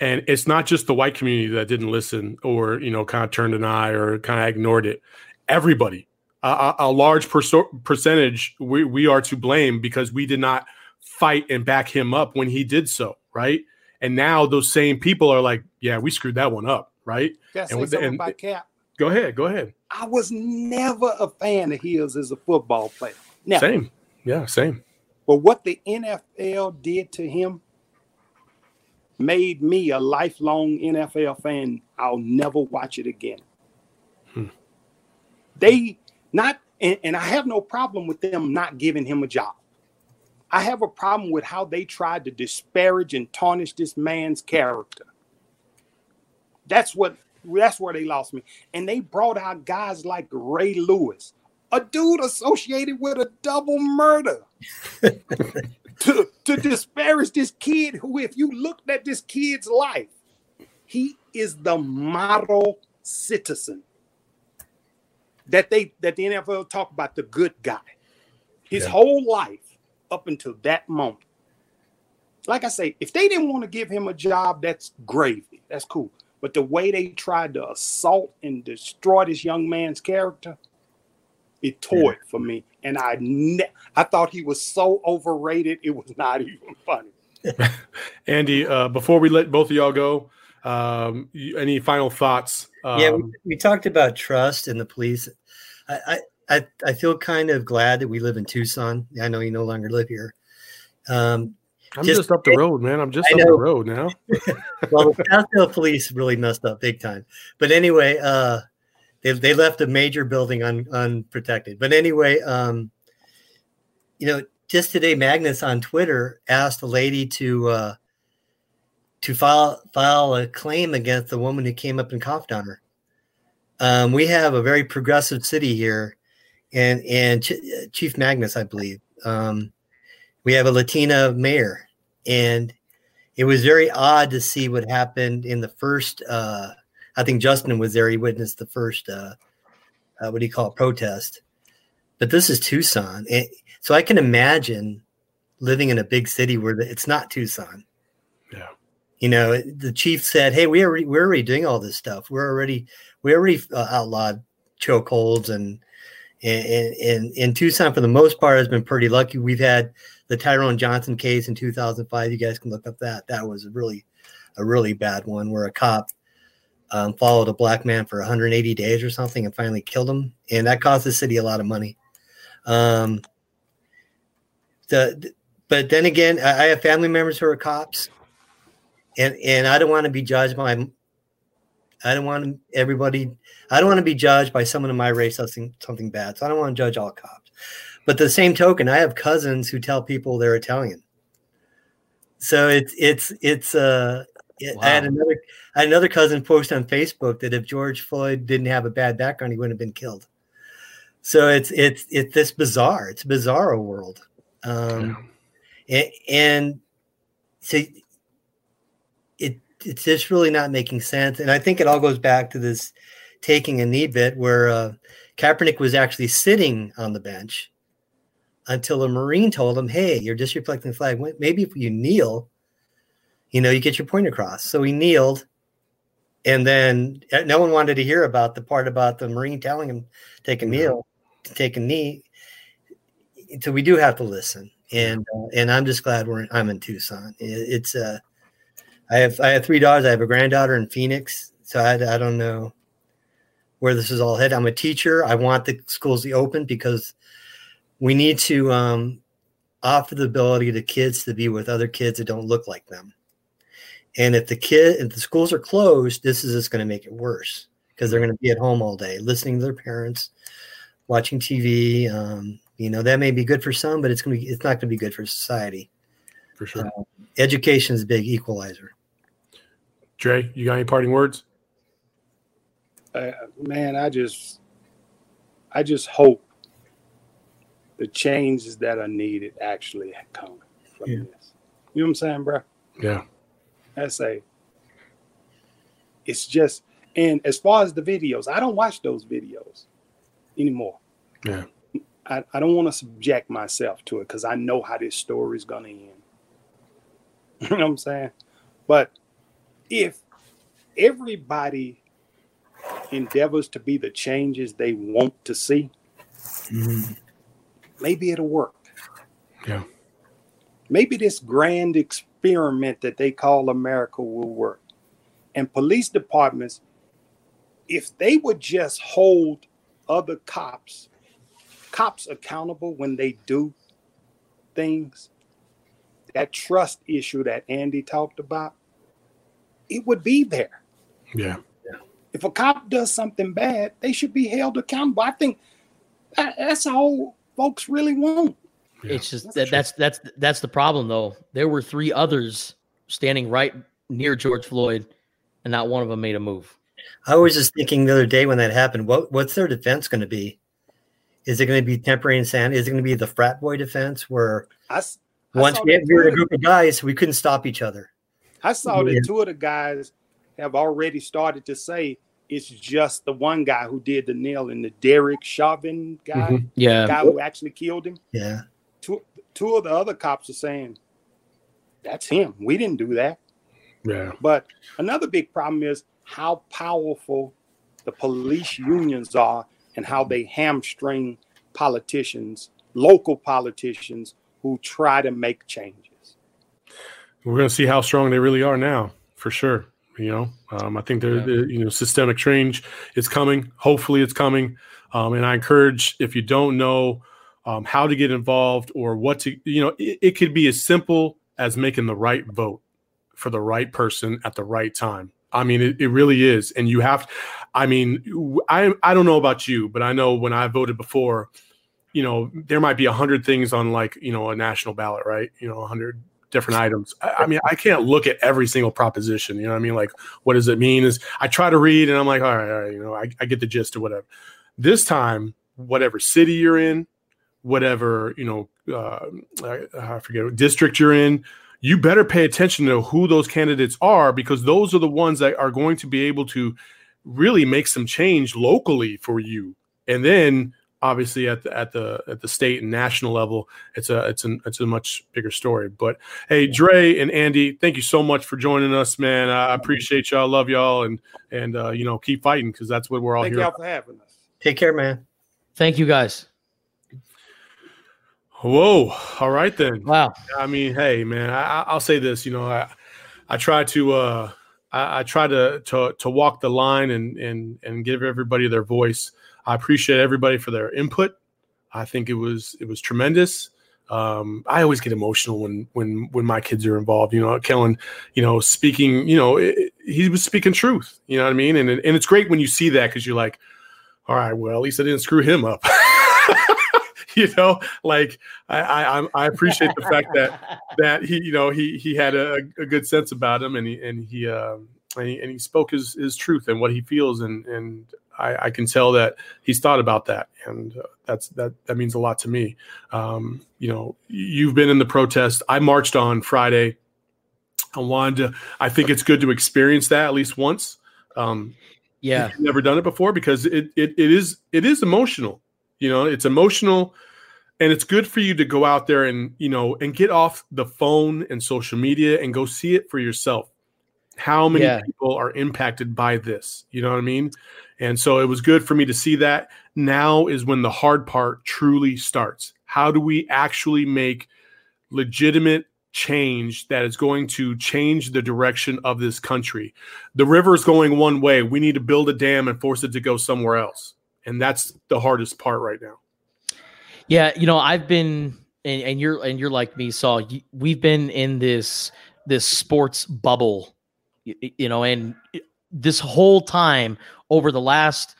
And it's not just the white community that didn't listen or, you know, kind of turned an eye or kind of ignored it. Everybody, a, a, a large perso- percentage, we, we are to blame because we did not fight and back him up when he did so, right? And now those same people are like, yeah, we screwed that one up, right? And with- something and- Cap? Go ahead, go ahead. I was never a fan of his as a football player. Never. Same, Yeah, same. But what the NFL did to him made me a lifelong NFL fan. I'll never watch it again. Hmm. They not, and, and I have no problem with them not giving him a job. I have a problem with how they tried to disparage and tarnish this man's character. That's what that's where they lost me. And they brought out guys like Ray Lewis, a dude associated with a double murder. to, to disparage this kid who, if you looked at this kid's life, he is the model citizen that they that the NFL talk about the good guy. His Yeah. whole life up until that moment. Like I say, if they didn't want to give him a job, that's gravy. That's cool. But the way they tried to assault and destroy this young man's character, it tore it for me. And I ne- I thought he was so overrated, it was not even funny. Andy, uh, before we let both of y'all go, um, any final thoughts? Um, yeah, we, we talked about trust and the police. I, I, I, feel kind of glad that we live in Tucson. I know you no longer live here. Um, I'm just, up the road, man. I'm just up the road now. well, the Scottsdale police really messed up big time. But anyway, uh, they they left a major building un, unprotected. But anyway, um, you know, just today, Magnus on Twitter asked a lady to uh, to file file a claim against the woman who came up and coughed on her. Um, we have a very progressive city here, and and Ch- Chief Magnus, I believe, um, we have a Latina mayor, and it was very odd to see what happened in the first. Uh, I think Justin was there; he witnessed the first. Uh, uh, what do you call it? Protest. But this is Tucson, and so I can imagine living in a big city where it's not Tucson. You know, the chief said, "Hey, we already we're already doing all this stuff. We're already we already uh, outlawed chokeholds and." And, and, in Tucson, for the most part, has been pretty lucky. We've had the Tyrone Johnson case in 2005. You guys can look up that. That was a really, a really bad one where a cop um, followed a black man for 180 days or something and finally killed him, and that cost the city a lot of money. Um, the, but then again, I, I have family members who are cops, and and I don't want to be judged by. I don't want everybody. I don't want to be judged by someone in my race something something bad. So I don't want to judge all cops. But the same token, I have cousins who tell people they're Italian. So it's it's it's uh it- I had Wow. another I had another cousin post on Facebook that if George Floyd didn't have a bad background, he wouldn't have been killed. So it's it's it's this bizarre. It's a bizarro world. Um and, and so it's just really not making sense. And I think it all goes back to this taking a knee bit where uh, Kaepernick was actually sitting on the bench until a Marine told him, Hey, you're disrespecting the flag. Maybe if you kneel, you know, you get your point across. So he kneeled. And then uh, no one wanted to hear about the part about the Marine telling him take a kneel, to take a knee. So we do have to listen. And uh, and I'm just glad we're I'm in Tucson. It, it's uh I have I have three daughters. I have a granddaughter in Phoenix. So I, I don't know where this is all headed. I'm a teacher. I want the schools to open because we need to um, offer the ability to kids to be with other kids that don't look like them. And if the kid, if the schools are closed, this is just going to make it worse because they're going to be at home all day, listening to their parents, watching TV. Um, you know that may be good for some, but it's going to be it's not going to be good for society. For sure. Uh, education is a big equalizer. Dre, you got any parting words? uh, man, I just, I just hope the changes that are needed actually come from Yeah. this. You know what I'm saying, bro? Yeah. I say, it's just, and as far as the videos, I don't watch those videos anymore. Yeah. I, I don't want to subject myself to it because I know how this story is going to end. You know what I'm saying? But if everybody endeavors to be the changes they want to see, mm-hmm. maybe it'll work. Yeah. Maybe this grand experiment that they call America will work. And police departments, if they would just hold other cops, cops accountable when they do things, that trust issue that Andy talked about, it would be there. Yeah. If a cop does something bad, they should be held accountable. I think that, that's all folks really want. It's just that that's that's that's the problem though. There were three others standing right near George Floyd, and not one of them made a move. I was just thinking the other day when that happened, what what's their defense going to be? Is it going to be temporary insanity? Is it going to be the frat boy defense where I, s- I once we, that were a group of guys, we couldn't stop each other? I saw Yeah. that two of the guys have already started to say it's just the one guy who did the nail in the Derek Chauvin guy, Mhm. Yeah. guy who actually killed him. Yeah. Two two of the other cops are saying that's him. We didn't do that. Yeah. But another big problem is how powerful the police unions are and how they hamstring politicians, local politicians who try to make changes. We're going to see how strong they really are now, for sure. You know, um, I think the the you know systemic change is coming. Hopefully, it's coming. Um, and I encourage if you don't know um, how to get involved or what to, you know, it, it could be as simple as making the right vote for the right person at the right time. I mean, it, it really is. And you have, I mean, I, I don't know about you, but I know when I voted before, you know, there might be a hundred things on like you know a national ballot, right? You know, a hundred different items. I, I mean, I can't look at every single proposition. You know what I mean? Like, what does it mean? Is I try to read and I'm like, all right, all right, you know, I, I get the gist of whatever. This time, whatever city you're in, whatever you know, uh, I, I forget what district you're in, you better pay attention to who those candidates are because those are the ones that are going to be able to really make some change locally for you. And then obviously at the at the at the state and national level, it's a it's an it's a much bigger story. But hey, Dre and Andy, thank you so much for joining us, man. I appreciate y'all, love y'all, and and uh, you know keep fighting because that's what we're all Thank here. y'all about. for having us. Take care, man. Thank you guys. Whoa! All right then. Wow. I mean, hey, man, I, I- I'll say this. You know, I I try to uh, I, I try to to to walk the line and and and give everybody their voice. I appreciate everybody for their input. I think it was it was tremendous. Um, I always get emotional when when when my kids are involved. You know, Kellen, you know, speaking. You know, it, he was speaking truth. You know what I mean? And and it's great when you see that because you're like, all right, well, at least I didn't screw him up. you know, like I, I I'm- appreciate the fact that that he you know he he had a, a good sense about him and he and he um and he, and he spoke his his truth and what he feels and and I, I can tell that he's thought about that and uh, that's that that means a lot to me. Um, you know, you've been in the protest. I marched on Friday. I wanted to. I think it's good to experience that at least once. Um, Yeah. never done it before because it, it it is it is emotional you know it's emotional and it's good for you to go out there and you know and get off the phone and social media and go see it for yourself how many Yeah. people are impacted by this you know what i mean and so it was good for me to see that now is when the hard part truly starts how do we actually make legitimate change that is going to change the direction of this country. The river is going one way. We need to build a dam and force it to go somewhere else. And that's the hardest part right now. Yeah, you know, I've been and, and you're and you're like me, Saul. We've been in this this sports bubble, y- y- you know, and this whole time over the last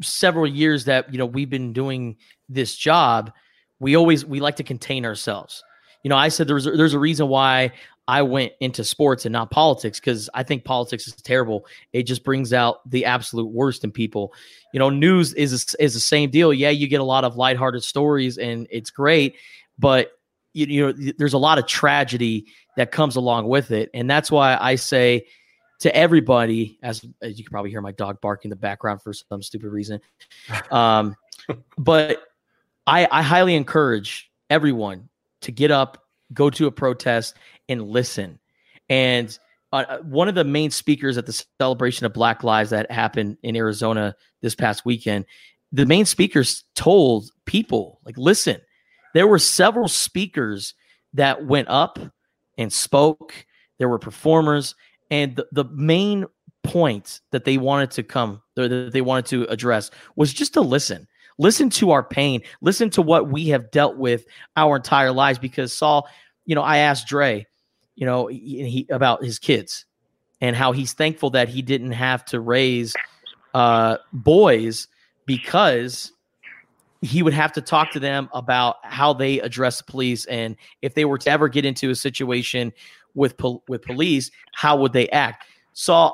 several years that you know we've been doing this job, we always we like to contain ourselves. You know, I said there's there's a reason why I went into sports and not politics because I think politics is terrible. It just brings out the absolute worst in people. You know, news is is the same deal. Yeah, you get a lot of lighthearted stories and it's great, but you, you know, there's a lot of tragedy that comes along with it, and that's why I say to everybody, as as you can probably hear my dog barking in the background for some stupid reason, um, but I I highly encourage everyone to get up, go to a protest, and listen. And uh, one of the main speakers at the celebration of Black Lives that happened in Arizona this past weekend, the main speakers told people, like, listen, there were several speakers that went up and spoke. There were performers, and the, the main point that they wanted to come, that they wanted to address was just to listen. Listen to our pain. Listen to what we have dealt with our entire lives. Because Saul, you know, I asked Dre, you know, he about his kids and how he's thankful that he didn't have to raise uh, boys because he would have to talk to them about how they address the police and if they were to ever get into a situation with pol- with police, how would they act? So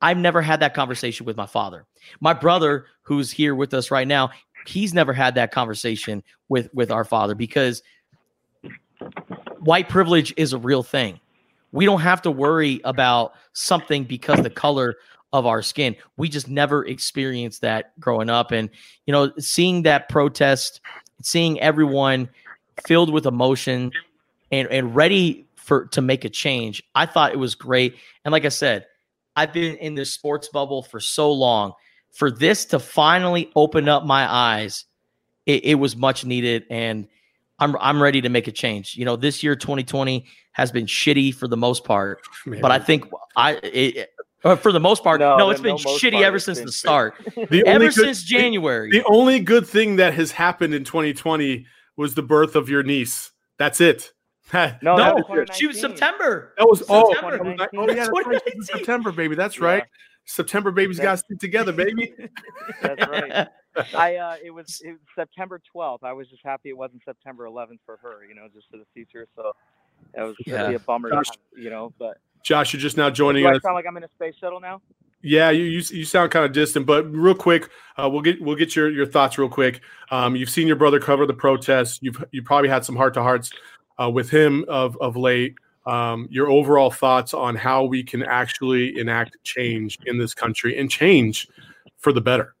I've never had that conversation with my father. My brother, who's here with us right now, he's never had that conversation with with our father because white privilege is a real thing. We don't have to worry about something because the color of our skin. We just never experienced that growing up. And, you know, seeing that protest, seeing everyone filled with emotion and, and ready for to make a change, I thought it was great. And like I said, I've been in this sports bubble for so long. For this to finally open up my eyes, it, it was much needed. And I'm I'm ready to make a change. You know, this year 2020 has been shitty for the most part, Man. but I think I it, uh, for the most part, no, No, it's no, been most shitty ever since been the start. The ever good- since January. The only good thing that has happened in 2020 was the birth of your niece. That's it. No, no, she was September. That was oh, September. oh, yeah, right. September, baby. That's right. September babies got to stick together, baby. That's right. I uh, it was it was September 12th. I was just happy it wasn't September 11th for her. You know, just for the future. So that was Yeah. really a bummer. to Gosh. have, you know, but Josh, you're just now joining do I us. sound like I'm in a space shuttle now? Yeah, you you, you sound kind of distant, but real quick, uh, we'll get we'll get your your thoughts real quick. Um, you've seen your brother cover the protests. You've you probably had some heart to hearts uh, with him of of late. Um, your overall thoughts on how we can actually enact change in this country and change for the better.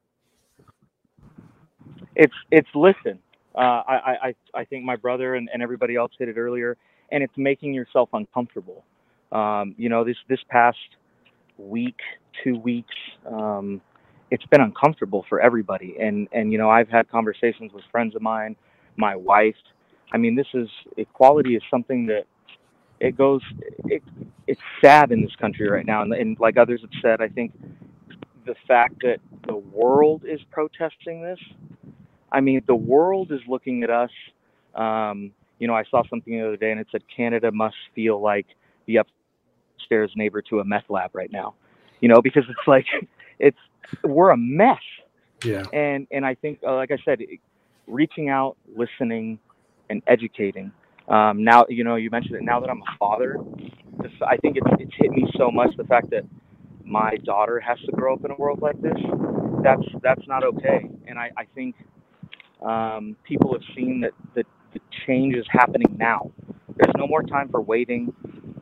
it's it's listen. Uh, I, I I- think my brother and, and everybody else hit it earlier, and it's making yourself uncomfortable. Um, you know, this this past week, two weeks, um, it's been uncomfortable for everybody. And and you know, I've had conversations with friends of mine, my wife. I mean, this is equality is something that it goes. It, it's sad in this country right now, and, and like others have said, I think the fact that the world is protesting this I mean, the world is looking at us. Um, you know, I saw something the other day and it said Canada must feel like the upstairs neighbor to a meth lab right now. You know, because it's like it's we're a mess. Yeah. And and I think, uh, like I said, reaching out, listening, and educating. Um, now, you know, you mentioned it. Now that I'm a father, this, I think it's it's hit me so much the fact that my daughter has to grow up in a world like this. That's that's not okay. And I, I think um, people have seen that the, the change is happening now. There's no more time for waiting.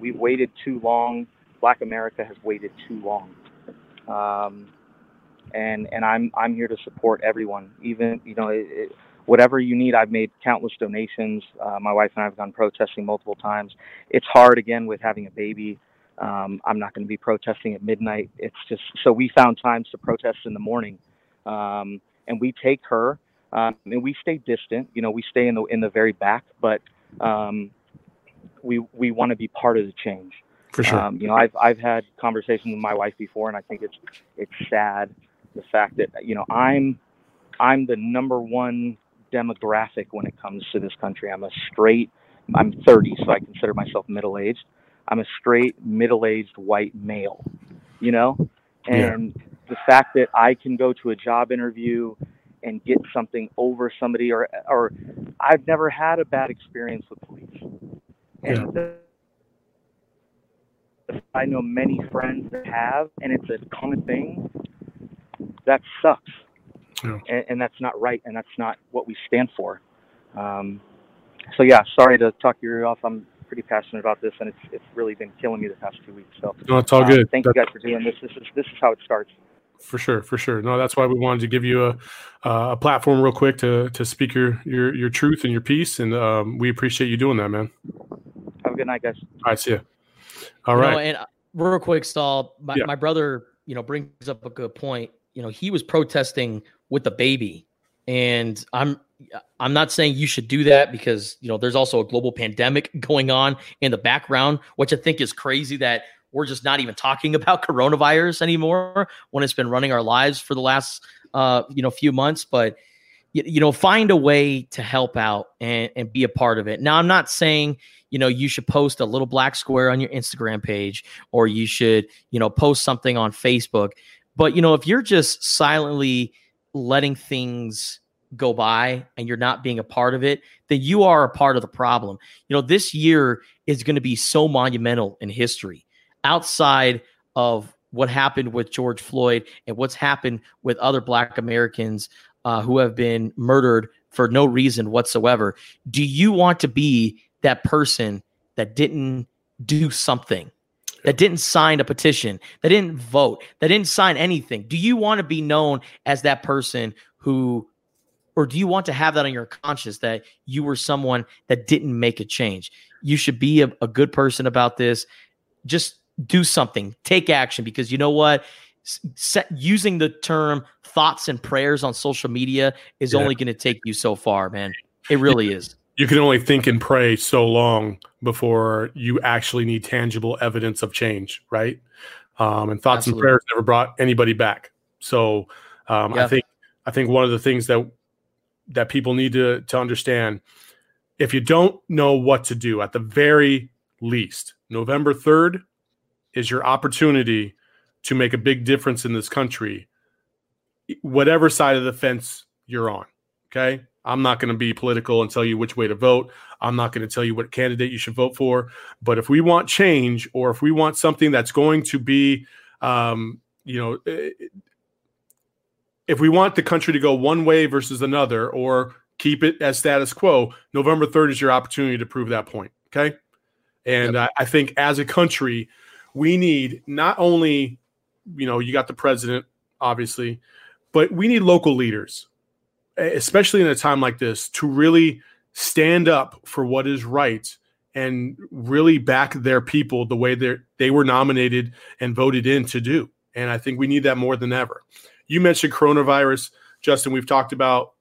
We've waited too long. Black America has waited too long. Um, and and I'm I'm here to support everyone. Even you know it, it, whatever you need. I've made countless donations. Uh, my wife and I have gone protesting multiple times. It's hard again with having a baby. Um, I'm not going to be protesting at midnight. It's just so we found times to protest in the morning, um, and we take her um, and we stay distant. You know, we stay in the in the very back, but um, we we want to be part of the change. For sure. Um, you know, I've I've had conversations with my wife before, and I think it's it's sad the fact that you know I'm I'm the number one demographic when it comes to this country. I'm a straight. I'm 30, so I consider myself middle aged. I'm a straight middle aged white male. You know, Yeah. and the fact that I can go to a job interview and get something over somebody, or or I've never had a bad experience with police. And the, I know many friends that have, and it's a common thing. That sucks, Yeah. and, and that's not right, and that's not what we stand for. Um, so yeah, sorry to talk your ear off. I'm pretty passionate about this, and it's it's really been killing me the past two weeks. So No, it's all uh, good. Thank you guys for doing this. This is this is how it starts. For sure, for sure. No, that's why we wanted to give you a uh, a platform real quick to to speak your your your truth and your piece, and um, we appreciate you doing that, man. Have a good night, guys. All right, see ya. All You right. know, and uh, real quick, Stall, my, Yeah. my brother, you know, brings up a good point. You know, he was protesting with the baby, and I'm I'm not saying you should do that because you know there's also a global pandemic going on in the background, which I think is crazy that we're just not even talking about coronavirus anymore when it's been running our lives for the last uh you know few months. But you, you know, find a way to help out and, and be a part of it. Now, I'm not saying, you know, you should post a little black square on your Instagram page or you should, you know, post something on Facebook. But, you know, if you're just silently letting things go by and you're not being a part of it, then you are a part of the problem. You know, this year is going to be so monumental in history outside of what happened with George Floyd and what's happened with other Black Americans uh, who have been murdered for no reason whatsoever. Do you want to be that person that didn't do something? That didn't sign a petition, that didn't vote, that didn't sign anything. Do you want to be known as that person who or do you want to have that on your conscience that you were someone that didn't make a change? You should be a, a, good person about this. Just do something, take action, because you know what? Set, using the term thoughts and prayers on social media is yeah. only going to take you so far, man. It really is. You can only think and pray so long before you actually need tangible evidence of change, right? Um, and thoughts Absolutely. and prayers never brought anybody back. So um, yeah. I think I think one of the things that that people need to to understand if you don't know what to do at the very least november 3rd is your opportunity to make a big difference in this country whatever side of the fence you're on okay i'm not going to be political and tell you which way to vote i'm not going to tell you what candidate you should vote for but if we want change or if we want something that's going to be um, you know eh, if we want the country to go one way versus another or keep it as status quo, November 3rd is your opportunity to prove that point. Okay. And yep. I, I think as a country, we need not only, you know, you got the president, obviously, but we need local leaders, especially in a time like this, to really stand up for what is right and really back their people the way they they were nominated and voted in to do. And I think we need that more than ever. You mentioned coronavirus, Justin. We've talked about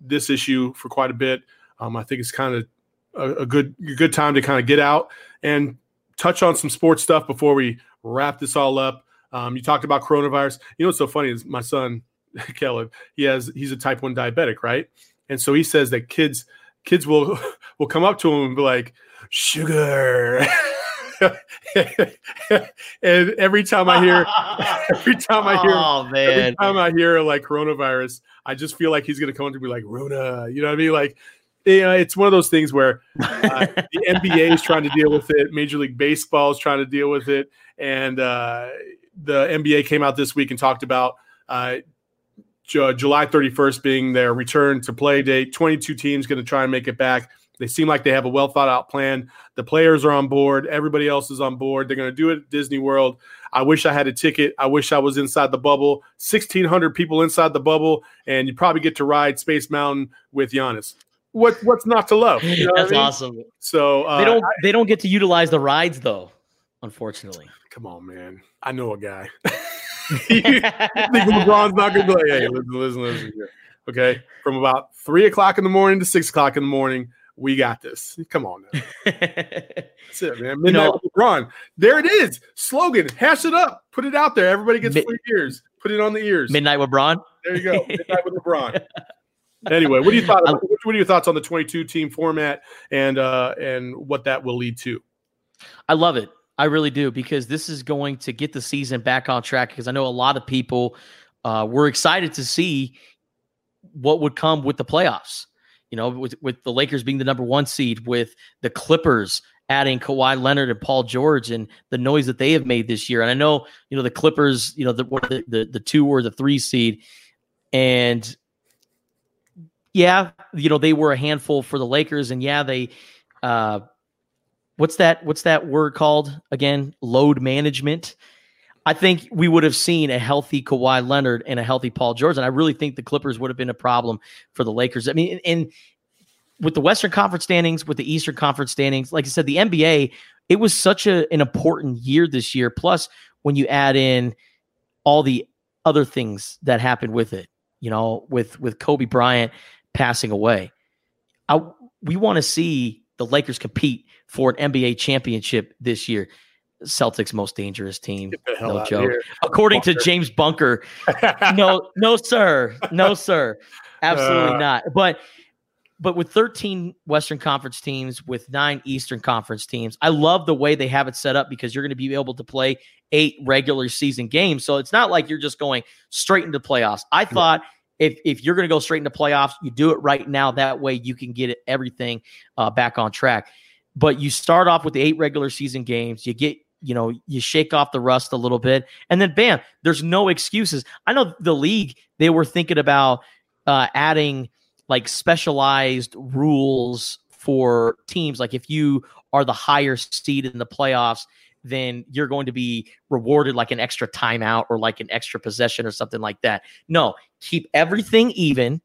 this issue for quite a bit. Um, I think it's kind of a, a, good a good time to kind of get out and touch on some sports stuff before we wrap this all up. Um, you talked about coronavirus. You know what's so funny is my son Caleb. He has he's a type one diabetic, right? And so he says that kids kids will will come up to him and be like, "Sugar." and every time I hear, every time I hear, oh, man. every time I hear like coronavirus, I just feel like he's gonna come up to me like Rona. You know what I mean? Like, you know, it's one of those things where uh, the NBA is trying to deal with it, Major League Baseball is trying to deal with it, and uh, the NBA came out this week and talked about. Uh, July 31st being their return to play date. 22 teams going to try and make it back. They seem like they have a well thought out plan. The players are on board. Everybody else is on board. They're going to do it at Disney World. I wish I had a ticket. I wish I was inside the bubble. 1,600 people inside the bubble, and you probably get to ride Space Mountain with Giannis. What what's not to love? You know That's I mean? awesome. So uh, they don't they don't get to utilize the rides though, unfortunately. Come on, man. I know a guy. you think LeBron's not going to be like, hey, listen, listen, listen here. Okay, from about three o'clock in the morning to six o'clock in the morning, we got this. Come on now. That's it, man. Midnight you know, with LeBron. There it is. Slogan. Hash it up. Put it out there. Everybody gets mid- free ears. Put it on the ears. Midnight with LeBron. There you go. Midnight with LeBron. Anyway, what do you thought? what are your thoughts on the 22 team format and uh, and what that will lead to? I love it. I really do because this is going to get the season back on track. Because I know a lot of people uh, were excited to see what would come with the playoffs you know, with, with the Lakers being the number one seed, with the Clippers adding Kawhi Leonard and Paul George and the noise that they have made this year. And I know, you know, the Clippers, you know, the the, the, the two or the three seed. And yeah, you know, they were a handful for the Lakers. And yeah, they uh what's that what's that word called again? Load management. I think we would have seen a healthy Kawhi Leonard and a healthy Paul George. And I really think the Clippers would have been a problem for the Lakers. I mean, and with the Western Conference standings, with the Eastern Conference standings, like I said, the NBA, it was such a, an important year this year. Plus, when you add in all the other things that happened with it, you know, with with Kobe Bryant passing away, I, we want to see the Lakers compete for an NBA championship this year. Celtics most dangerous team. No joke. According Bunker. to James Bunker. no, no, sir. No, sir. Absolutely Uh, not. But but with 13 Western Conference teams, with nine Eastern Conference teams, I love the way they have it set up because you're going to be able to play eight regular season games. So it's not like you're just going straight into playoffs. I thought if if you're going to go straight into playoffs, you do it right now. That way you can get everything uh, back on track. But you start off with the eight regular season games. You get you know you shake off the rust a little bit, and then bam, there's no excuses. I know the league they were thinking about uh, adding like specialized rules for teams. Like if you are the higher seed in the playoffs, then you're going to be rewarded like an extra timeout or like an extra possession or something like that. No, keep everything even,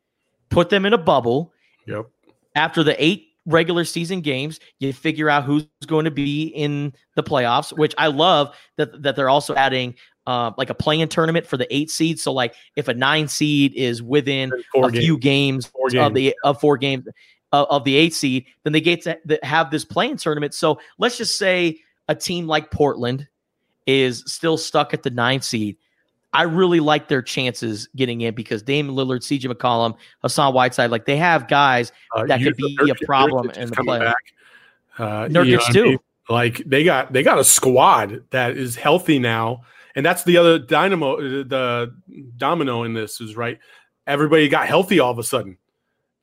put them in a bubble. Yep. After the eight regular season games, you figure out who's going to be in the playoffs, which I love that that they're also adding uh, like a play-in tournament for the eight seed. So like if a nine seed is within Four a few games, Four of the of four games of, of the eight seed, then they get to have this play-in tournament. So let's just say a team like Portland is still stuck at the nine seed. I really like their chances getting in because Damian Lillard, CJ McCollum, Hassan Whiteside, like they have guys Uh, that could be Nurkic- a problem Nurkic in the play. back. Uh, Nurkic you know what I too. mean? Like they got they got a squad that is healthy now, and that's the other dynamo. uh, The domino in this is right. Everybody got healthy all of a sudden,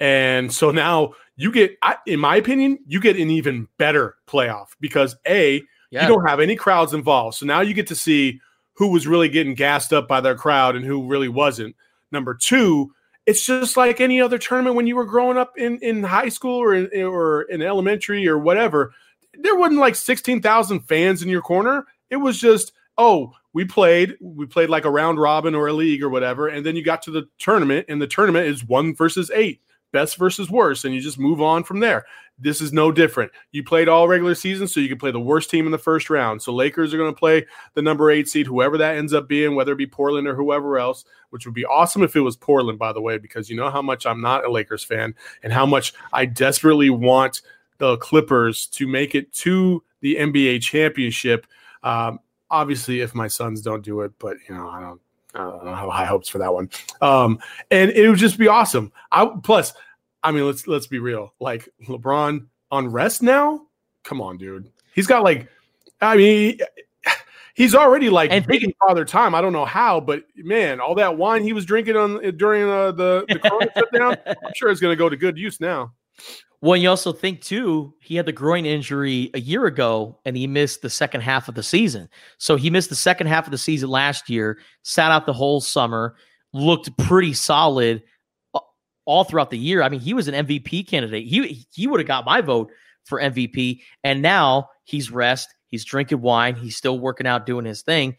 and so now you get, I, in my opinion, you get an even better playoff because a Yeah. you don't have any crowds involved. So now you get to see who was really getting gassed up by their crowd and who really wasn't. Number two, it's just like any other tournament when you were growing up in, in high school or in, or in elementary or whatever. There wasn't like 16,000 fans in your corner. It was just, oh, we played, we played like a round robin or a league or whatever. And then you got to the tournament, and the tournament is one versus eight, best versus worst. And you just move on from there. This is no different. You played all regular season, so you can play the worst team in the first round. So Lakers are going to play the number eight seed, whoever that ends up being, whether it be Portland or whoever else, which would be awesome if it was Portland, by the way, because you know how much I'm not a Lakers fan and how much I desperately want the Clippers to make it to the NBA championship. Um, obviously, if my sons don't do it, but you know, I don't. I don't have high hopes for that one. Um, and it would just be awesome. I plus I mean, let's let's be real. Like LeBron on rest now. Come on, dude. He's got like, I mean, he's already like And making father time. I don't know how, but man, all that wine he was drinking on during uh, the the Corona shutdown, I'm sure it's going to go to good use now. Well, you also think too, he had the groin injury a year ago and he missed the second half of the season. So he missed the second half of the season last year, sat out the whole summer, looked pretty solid uh, all throughout the year. I mean, he was an MVP candidate. He he would have got my vote for MVP. And now he's rest, he's drinking wine, he's still working out, doing his thing.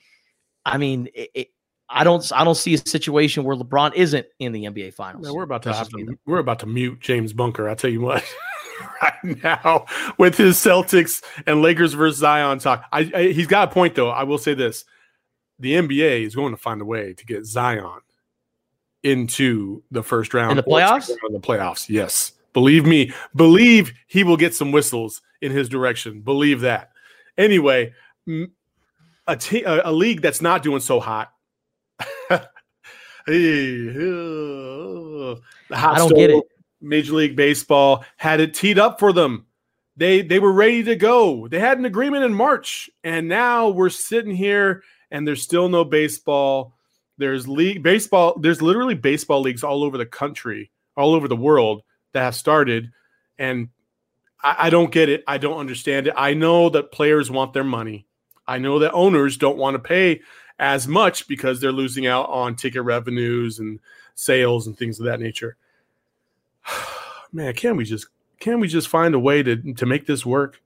I mean, it, it, I don't I don't see a situation where LeBron isn't in the NBA finals. Man, we're about to have to, we're about to mute James Bunker. I'll tell you what. right now, with his Celtics and Lakers versus Zion talk, I, I, he's got a point though. I will say this: the NBA is going to find a way to get Zion into the first round In the playoffs? of the playoffs. Yes, believe me. Believe he will get some whistles in his direction. Believe that. Anyway, a, te- a, league that's not doing so hot. The hot I don't get it. Major League Baseball had it teed up for them. They they were ready to go. They had an agreement in March, and now we're sitting here, and there's still no baseball. There's league baseball. There's literally baseball leagues all over the country, all over the world that have started, and I, I don't get it. I don't understand it. I know that players want their money. I know that owners don't want to pay as much because they're losing out on ticket revenues and sales and things of that nature. Man, can we just can we just find a way to to make this work?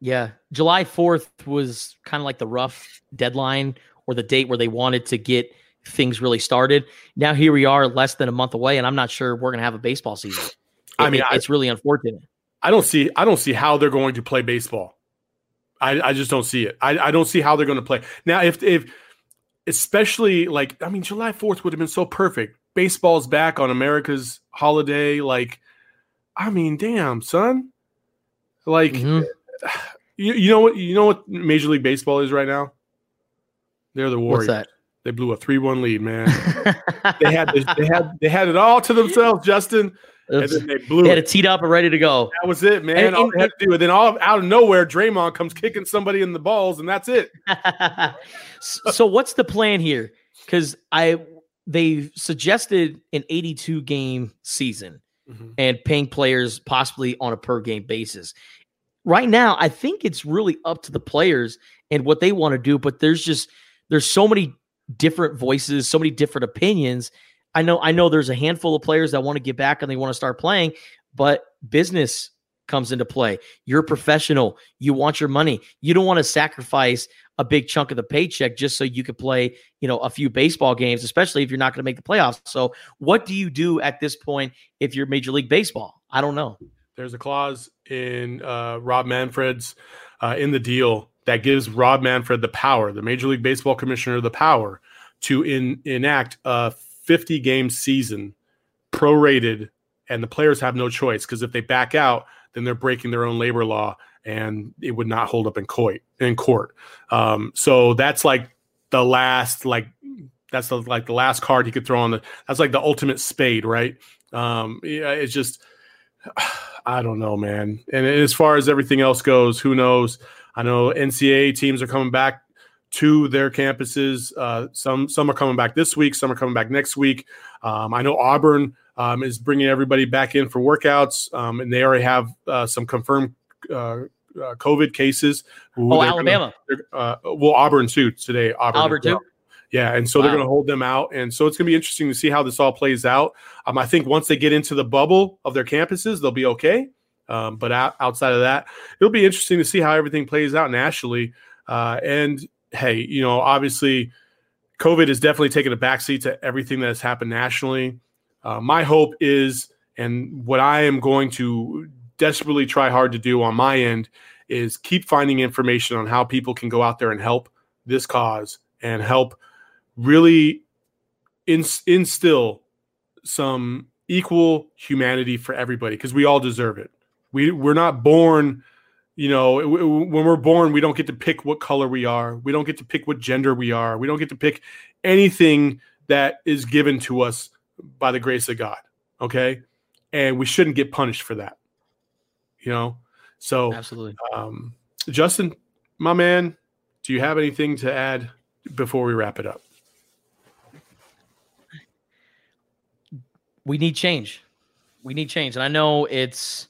Yeah. July 4th was kind of like the rough deadline or the date where they wanted to get things really started. Now here we are less than a month away and I'm not sure we're going to have a baseball season. I mean, it- I- it's really unfortunate. I don't see I don't see how they're going to play baseball. I, I just don't see it. I, I don't see how they're going to play. Now, if if especially like I mean, July 4th would have been so perfect. Baseball's back on America's holiday. Like, I mean, damn, son. Like Mm-hmm. you, you know what you know what Major League Baseball is right now? They're the Warriors. What's that? They blew a three-one lead, man. they had the, they had they had it all to themselves, Justin. And then they blew They had it. teed up and ready to go. That was it, man. And- all they had to do, and then all out of nowhere, Draymond comes kicking somebody in the balls, and that's it. so what's the plan here? Because I they suggested an 82 game season Mm-hmm. and paying players possibly on a per game basis. Right now, I think it's really up to the players and what they want to do. But there's just there's so many different voices, so many different opinions. I know I know there's a handful of players that want to get back and they want to start playing, but business comes into play. You're professional. You want your money. You don't want to sacrifice a big chunk of the paycheck just so you could play, you know, a few baseball games, especially if you're not going to make the playoffs. So, what do you do at this point if you're Major League Baseball? I don't know. There's a clause in uh, Rob Manfred's uh, in the deal that gives Rob Manfred the power, the Major League Baseball commissioner, the power to in, enact a 50 game season prorated, and the players have no choice because if they back out, then they're breaking their own labor law, and it would not hold up in court. In court, um, so that's like the last like that's the, like the last card he could throw on the that's like the ultimate spade, right? Um, yeah, it's just I don't know, man. And as far as everything else goes, who knows? I know NCAA teams are coming back to their campuses. Uh, some some are coming back this week. Some are coming back next week. Um, I know Auburn um, is bringing everybody back in for workouts, um, and they already have uh, some confirmed uh, uh, COVID cases. who Oh, Alabama. they're, uh, well, Auburn too today. Auburn, Auburn too? Yeah, and so they're going to hold them out, and so it's going to be interesting to see how this all plays out. Um, I think once they get into the bubble of their campuses, they'll be okay. Um, but out, outside of that, it'll be interesting to see how everything plays out nationally. Uh, and hey, you know, obviously, COVID has definitely taken a backseat to everything that has happened nationally. Uh, my hope is, and what I am going to desperately try hard to do on my end, is keep finding information on how people can go out there and help this cause and help really ins- instill some equal humanity for everybody because we all deserve it. We we're not born, you know, when we're born, we don't get to pick what color we are. We don't get to pick what gender we are. We don't get to pick anything that is given to us by the grace of God. Okay, and we shouldn't get punished for that. You know, so Absolutely. um, Justin, my man, do you have anything to add before we wrap it up? we need change. We need change. And I know it's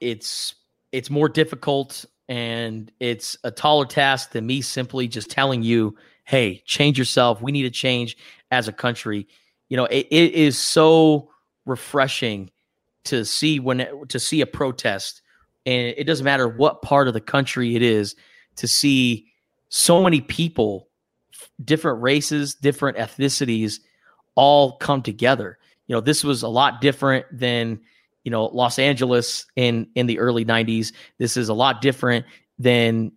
it's it's more difficult and it's a taller task than me simply just telling you, hey, change yourself. We need to change as a country. You know, it, it is so refreshing to see when to see a protest and it doesn't matter what part of the country it is to see so many people different races different ethnicities all come together you know this was a lot different than you know los angeles in in the early 90s this is a lot different than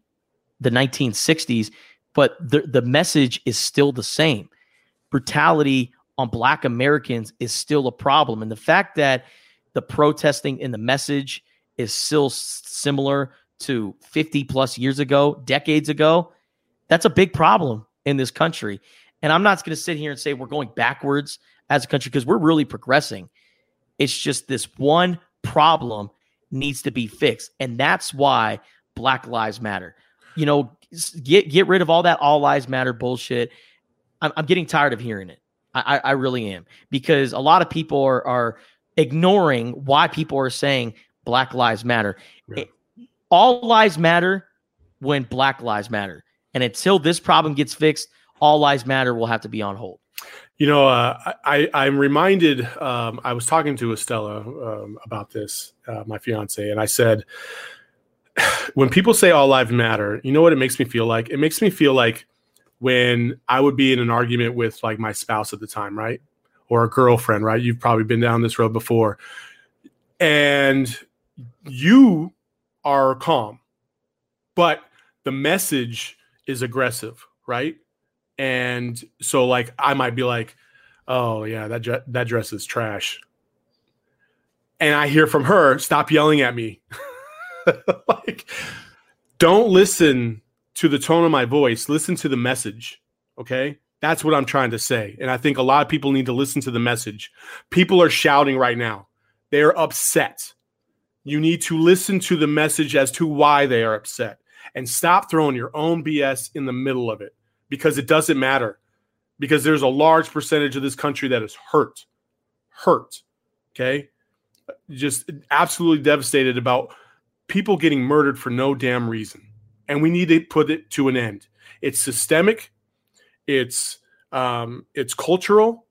the 1960s but the the message is still the same. Brutality on black americans is still a problem. And the fact that the protesting and the message is still similar to 50 plus years ago decades ago that's a big problem in this country. And i'm not going to sit here and say we're going backwards as a country because we're really progressing. It's just this one problem needs to be fixed, and that's why Black Lives Matter. You know, get get rid of all that all lives matter bullshit. I'm, I'm getting tired of hearing it. I, I, I really am because a lot of people are are ignoring why people are saying Black Lives Matter. It- all lives matter when Black Lives Matter, and until this problem gets fixed, all lives matter will have to be on hold. You know, uh, I, I'm reminded. Um, I was talking to Estella um, about this, uh, my fiance, and I said, when people say all lives matter, you know what it makes me feel like? It makes me feel like when I would be in an argument with like my spouse at the time, right? Or a girlfriend, right? You've probably been down this road before. And you are calm, but the message is aggressive, right? And so like I might be like, "Oh yeah, that that dress is trash." And I hear from her, "Stop yelling at me." like don't listen to the tone of my voice, listen to the message, okay? That's what I'm trying to say. And I think a lot of people need to listen to the message. People are shouting right now. They're upset. You need to listen to the message as to why they are upset and stop throwing your own BS in the middle of it because it doesn't matter. Because there's a large percentage of this country that is hurt. Hurt. Okay. Just absolutely devastated about people getting murdered for no damn reason. And we need to put it to an end. It's systemic, it's um, it's cultural.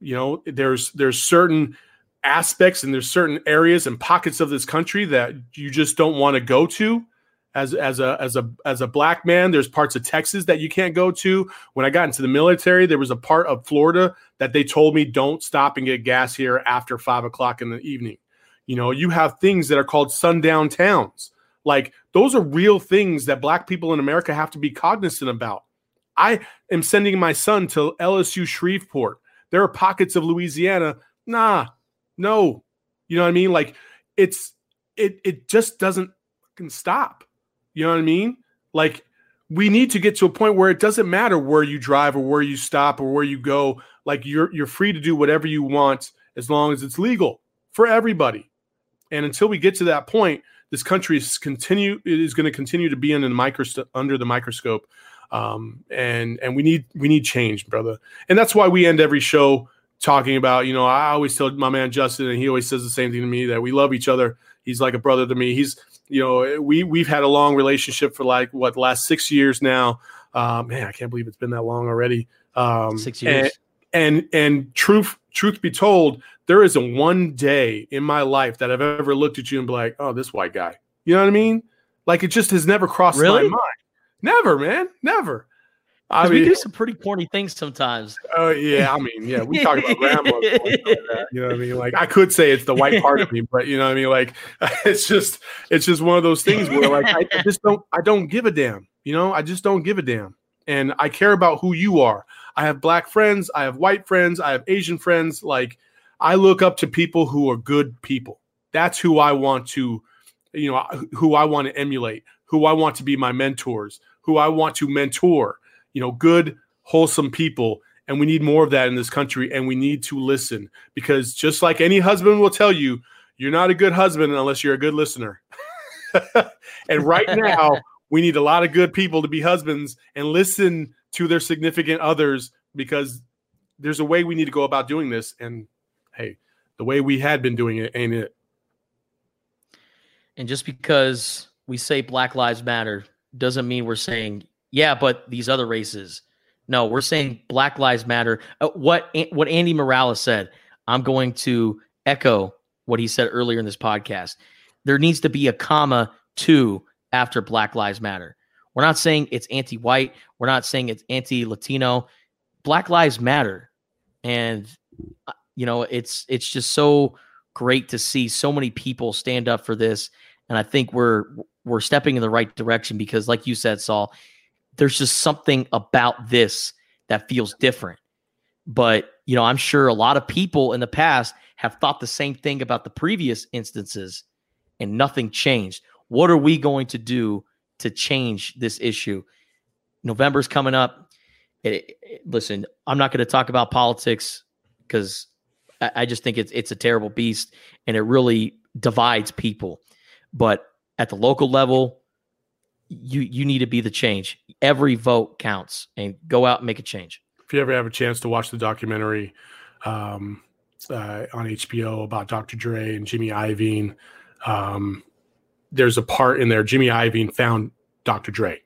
You know, there's there's certain aspects and there's certain areas and pockets of this country that you just don't want to go to as as a as a as a black man there's parts of texas that you can't go to when i got into the military there was a part of florida that they told me don't stop and get gas here after five o'clock in the evening you know you have things that are called sundown towns like those are real things that black people in america have to be cognizant about i am sending my son to lsu shreveport there are pockets of louisiana nah no. You know what I mean? Like it's it it just doesn't stop. You know what I mean? Like we need to get to a point where it doesn't matter where you drive or where you stop or where you go. Like you're you're free to do whatever you want as long as it's legal for everybody. And until we get to that point, this country is continue is going to continue to be in the microscope under the microscope. Um, and and we need we need change, brother. And that's why we end every show talking about, you know, I always tell my man Justin, and he always says the same thing to me that we love each other. He's like a brother to me. He's, you know, we we've had a long relationship for like what the last six years now. Uh, man, I can't believe it's been that long already. Um, six years. And, and and truth truth be told, there isn't one day in my life that I've ever looked at you and be like, oh, this white guy. You know what I mean? Like it just has never crossed Really? my mind. Never, man. Never. I 'Cause we do some pretty corny things sometimes. Oh yeah, I mean, yeah, we talk about grandma. You know what I mean? Like I could say it's the white part of me, but you know what I mean? Like it's just it's just one of those things where like I, I just don't I don't give a damn. You know, I just don't give a damn. And I care about who you are. I have black friends, I have white friends, I have Asian friends. Like I look up to people who are good people. That's who I want to, you know, who I want to emulate, who I want to be my mentors, who I want to mentor you know, good, wholesome people. And we need more of that in this country. And we need to listen because just like any husband will tell you, you're not a good husband unless you're a good listener. and right now, we need a lot of good people to be husbands and listen to their significant others because there's a way we need to go about doing this. And hey, the way we had been doing it ain't it. And just because we say Black Lives Matter doesn't mean we're saying, yeah, but these other races. No, we're saying Black Lives Matter. Uh, what what Andy Morales said, I'm going to echo what he said earlier in this podcast. There needs to be a comma two after Black Lives Matter. We're not saying it's anti-white. We're not saying it's anti-Latino. Black Lives Matter, and uh, you know it's it's just so great to see so many people stand up for this. And I think we're we're stepping in the right direction because, like you said, Saul, there's just something about this that feels different. But, you know, I'm sure a lot of people in the past have thought the same thing about the previous instances and nothing changed. What are we going to do to change this issue? November's coming up. It- it- listen, I'm not going to talk about politics because I, I just think it's it's a terrible beast and it really divides people. But at the local level, you you need to be the change. Every vote counts, and go out and make a change. if you ever have a chance to watch the documentary um, uh, on HBO about Dr. Dre and Jimmy Iovine, um, there's a part in there. Jimmy Iovine found Dr. Dre.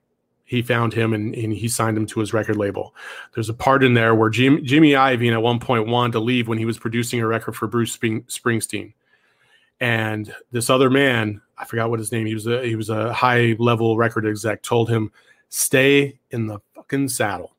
He found him and, and he signed him to his record label. There's a part in there where Jim, Jimmy Iovine at one point wanted to leave when he was producing a record for Bruce Spring, Springsteen, and this other man, I forgot what his name. He was a he was a high level record exec. Told him, "Stay in the fucking saddle."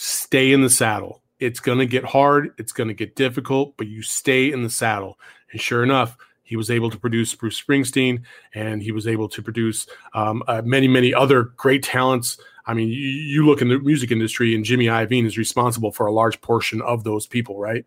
stay in the saddle. It's going to get hard. It's going to get difficult, but you stay in the saddle. And sure enough, he was able to produce Bruce Springsteen and he was able to produce um, uh, many, many other great talents. I mean, you, you look in the music industry, and Jimmy Iovine is responsible for a large portion of those people, right?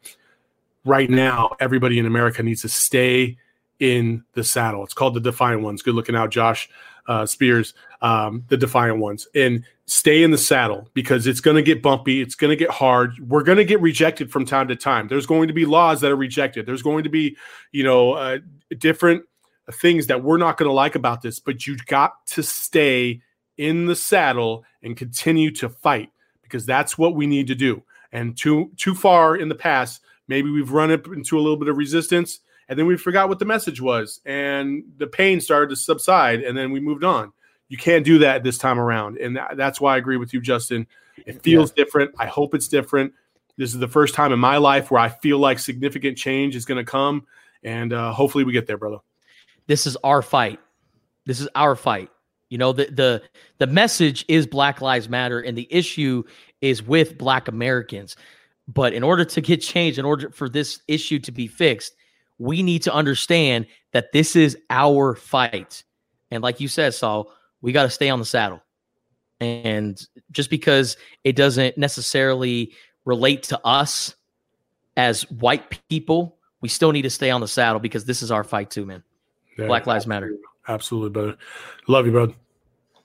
Right now, everybody in America needs to stay in the saddle. It's called the Defiant Ones. Good looking out, Josh uh, Spears, um, the Defiant Ones. And stay in the saddle because it's going to get bumpy. It's going to get hard. We're going to get rejected from time to time. There's going to be laws that are rejected. There's going to be, you know, uh, different things that we're not going to like about this, but you got to stay in the saddle and continue to fight because that's what we need to do. And too too far in the past, maybe we've run up into a little bit of resistance and then we forgot what the message was and the pain started to subside and then we moved on. You can't do that this time around and that, that's why i agree with you justin. It feels yeah. different. I hope it's different. This is the first time in my life where i feel like significant change is going to come and uh, hopefully we get there brother. This is our fight. This is our fight. You know the the the message is black lives matter and the issue is with black americans. But in order to get change in order for this issue to be fixed we need to understand that this is our fight. And like you said, Saul, we got to stay on the saddle. And just because it doesn't necessarily relate to us as white people, we still need to stay on the saddle because this is our fight too, man. Yeah, Black Lives. Matter. Absolutely, brother. Love you, brother.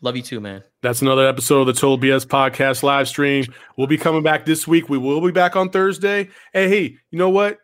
Love you too, man. That's another episode of the Total BS Podcast live stream. We'll be coming back this week. We will be back on Thursday. Hey, hey, you know what?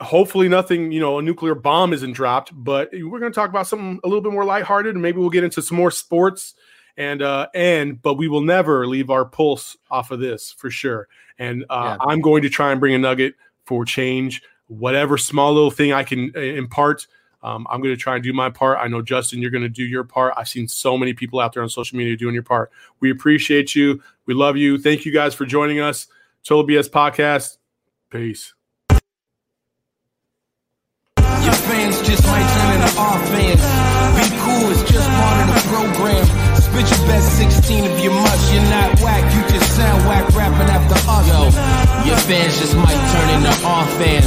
Hopefully nothing, you know, a nuclear bomb isn't dropped, but we're going to talk about something a little bit more lighthearted and maybe we'll get into some more sports and uh and but we will never leave our pulse off of this for sure. And uh yeah. I'm going to try and bring a nugget for change, whatever small little thing I can uh, impart. Um, I'm going to try and do my part. I know Justin, you're going to do your part. I've seen so many people out there on social media doing your part. We appreciate you. We love you. Thank you guys for joining us. Total BS Podcast. Peace. Fans just might turn into our fans. Be cool, it's just part of the program. Spit your best 16 if you must. You're not whack, you just sound whack rapping after us. Yo, your fans just might turn into our fans.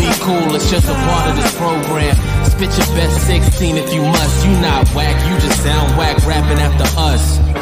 Be cool, it's just a part of this program. Spit your best 16 if you must. You not whack, you just sound whack rapping after us.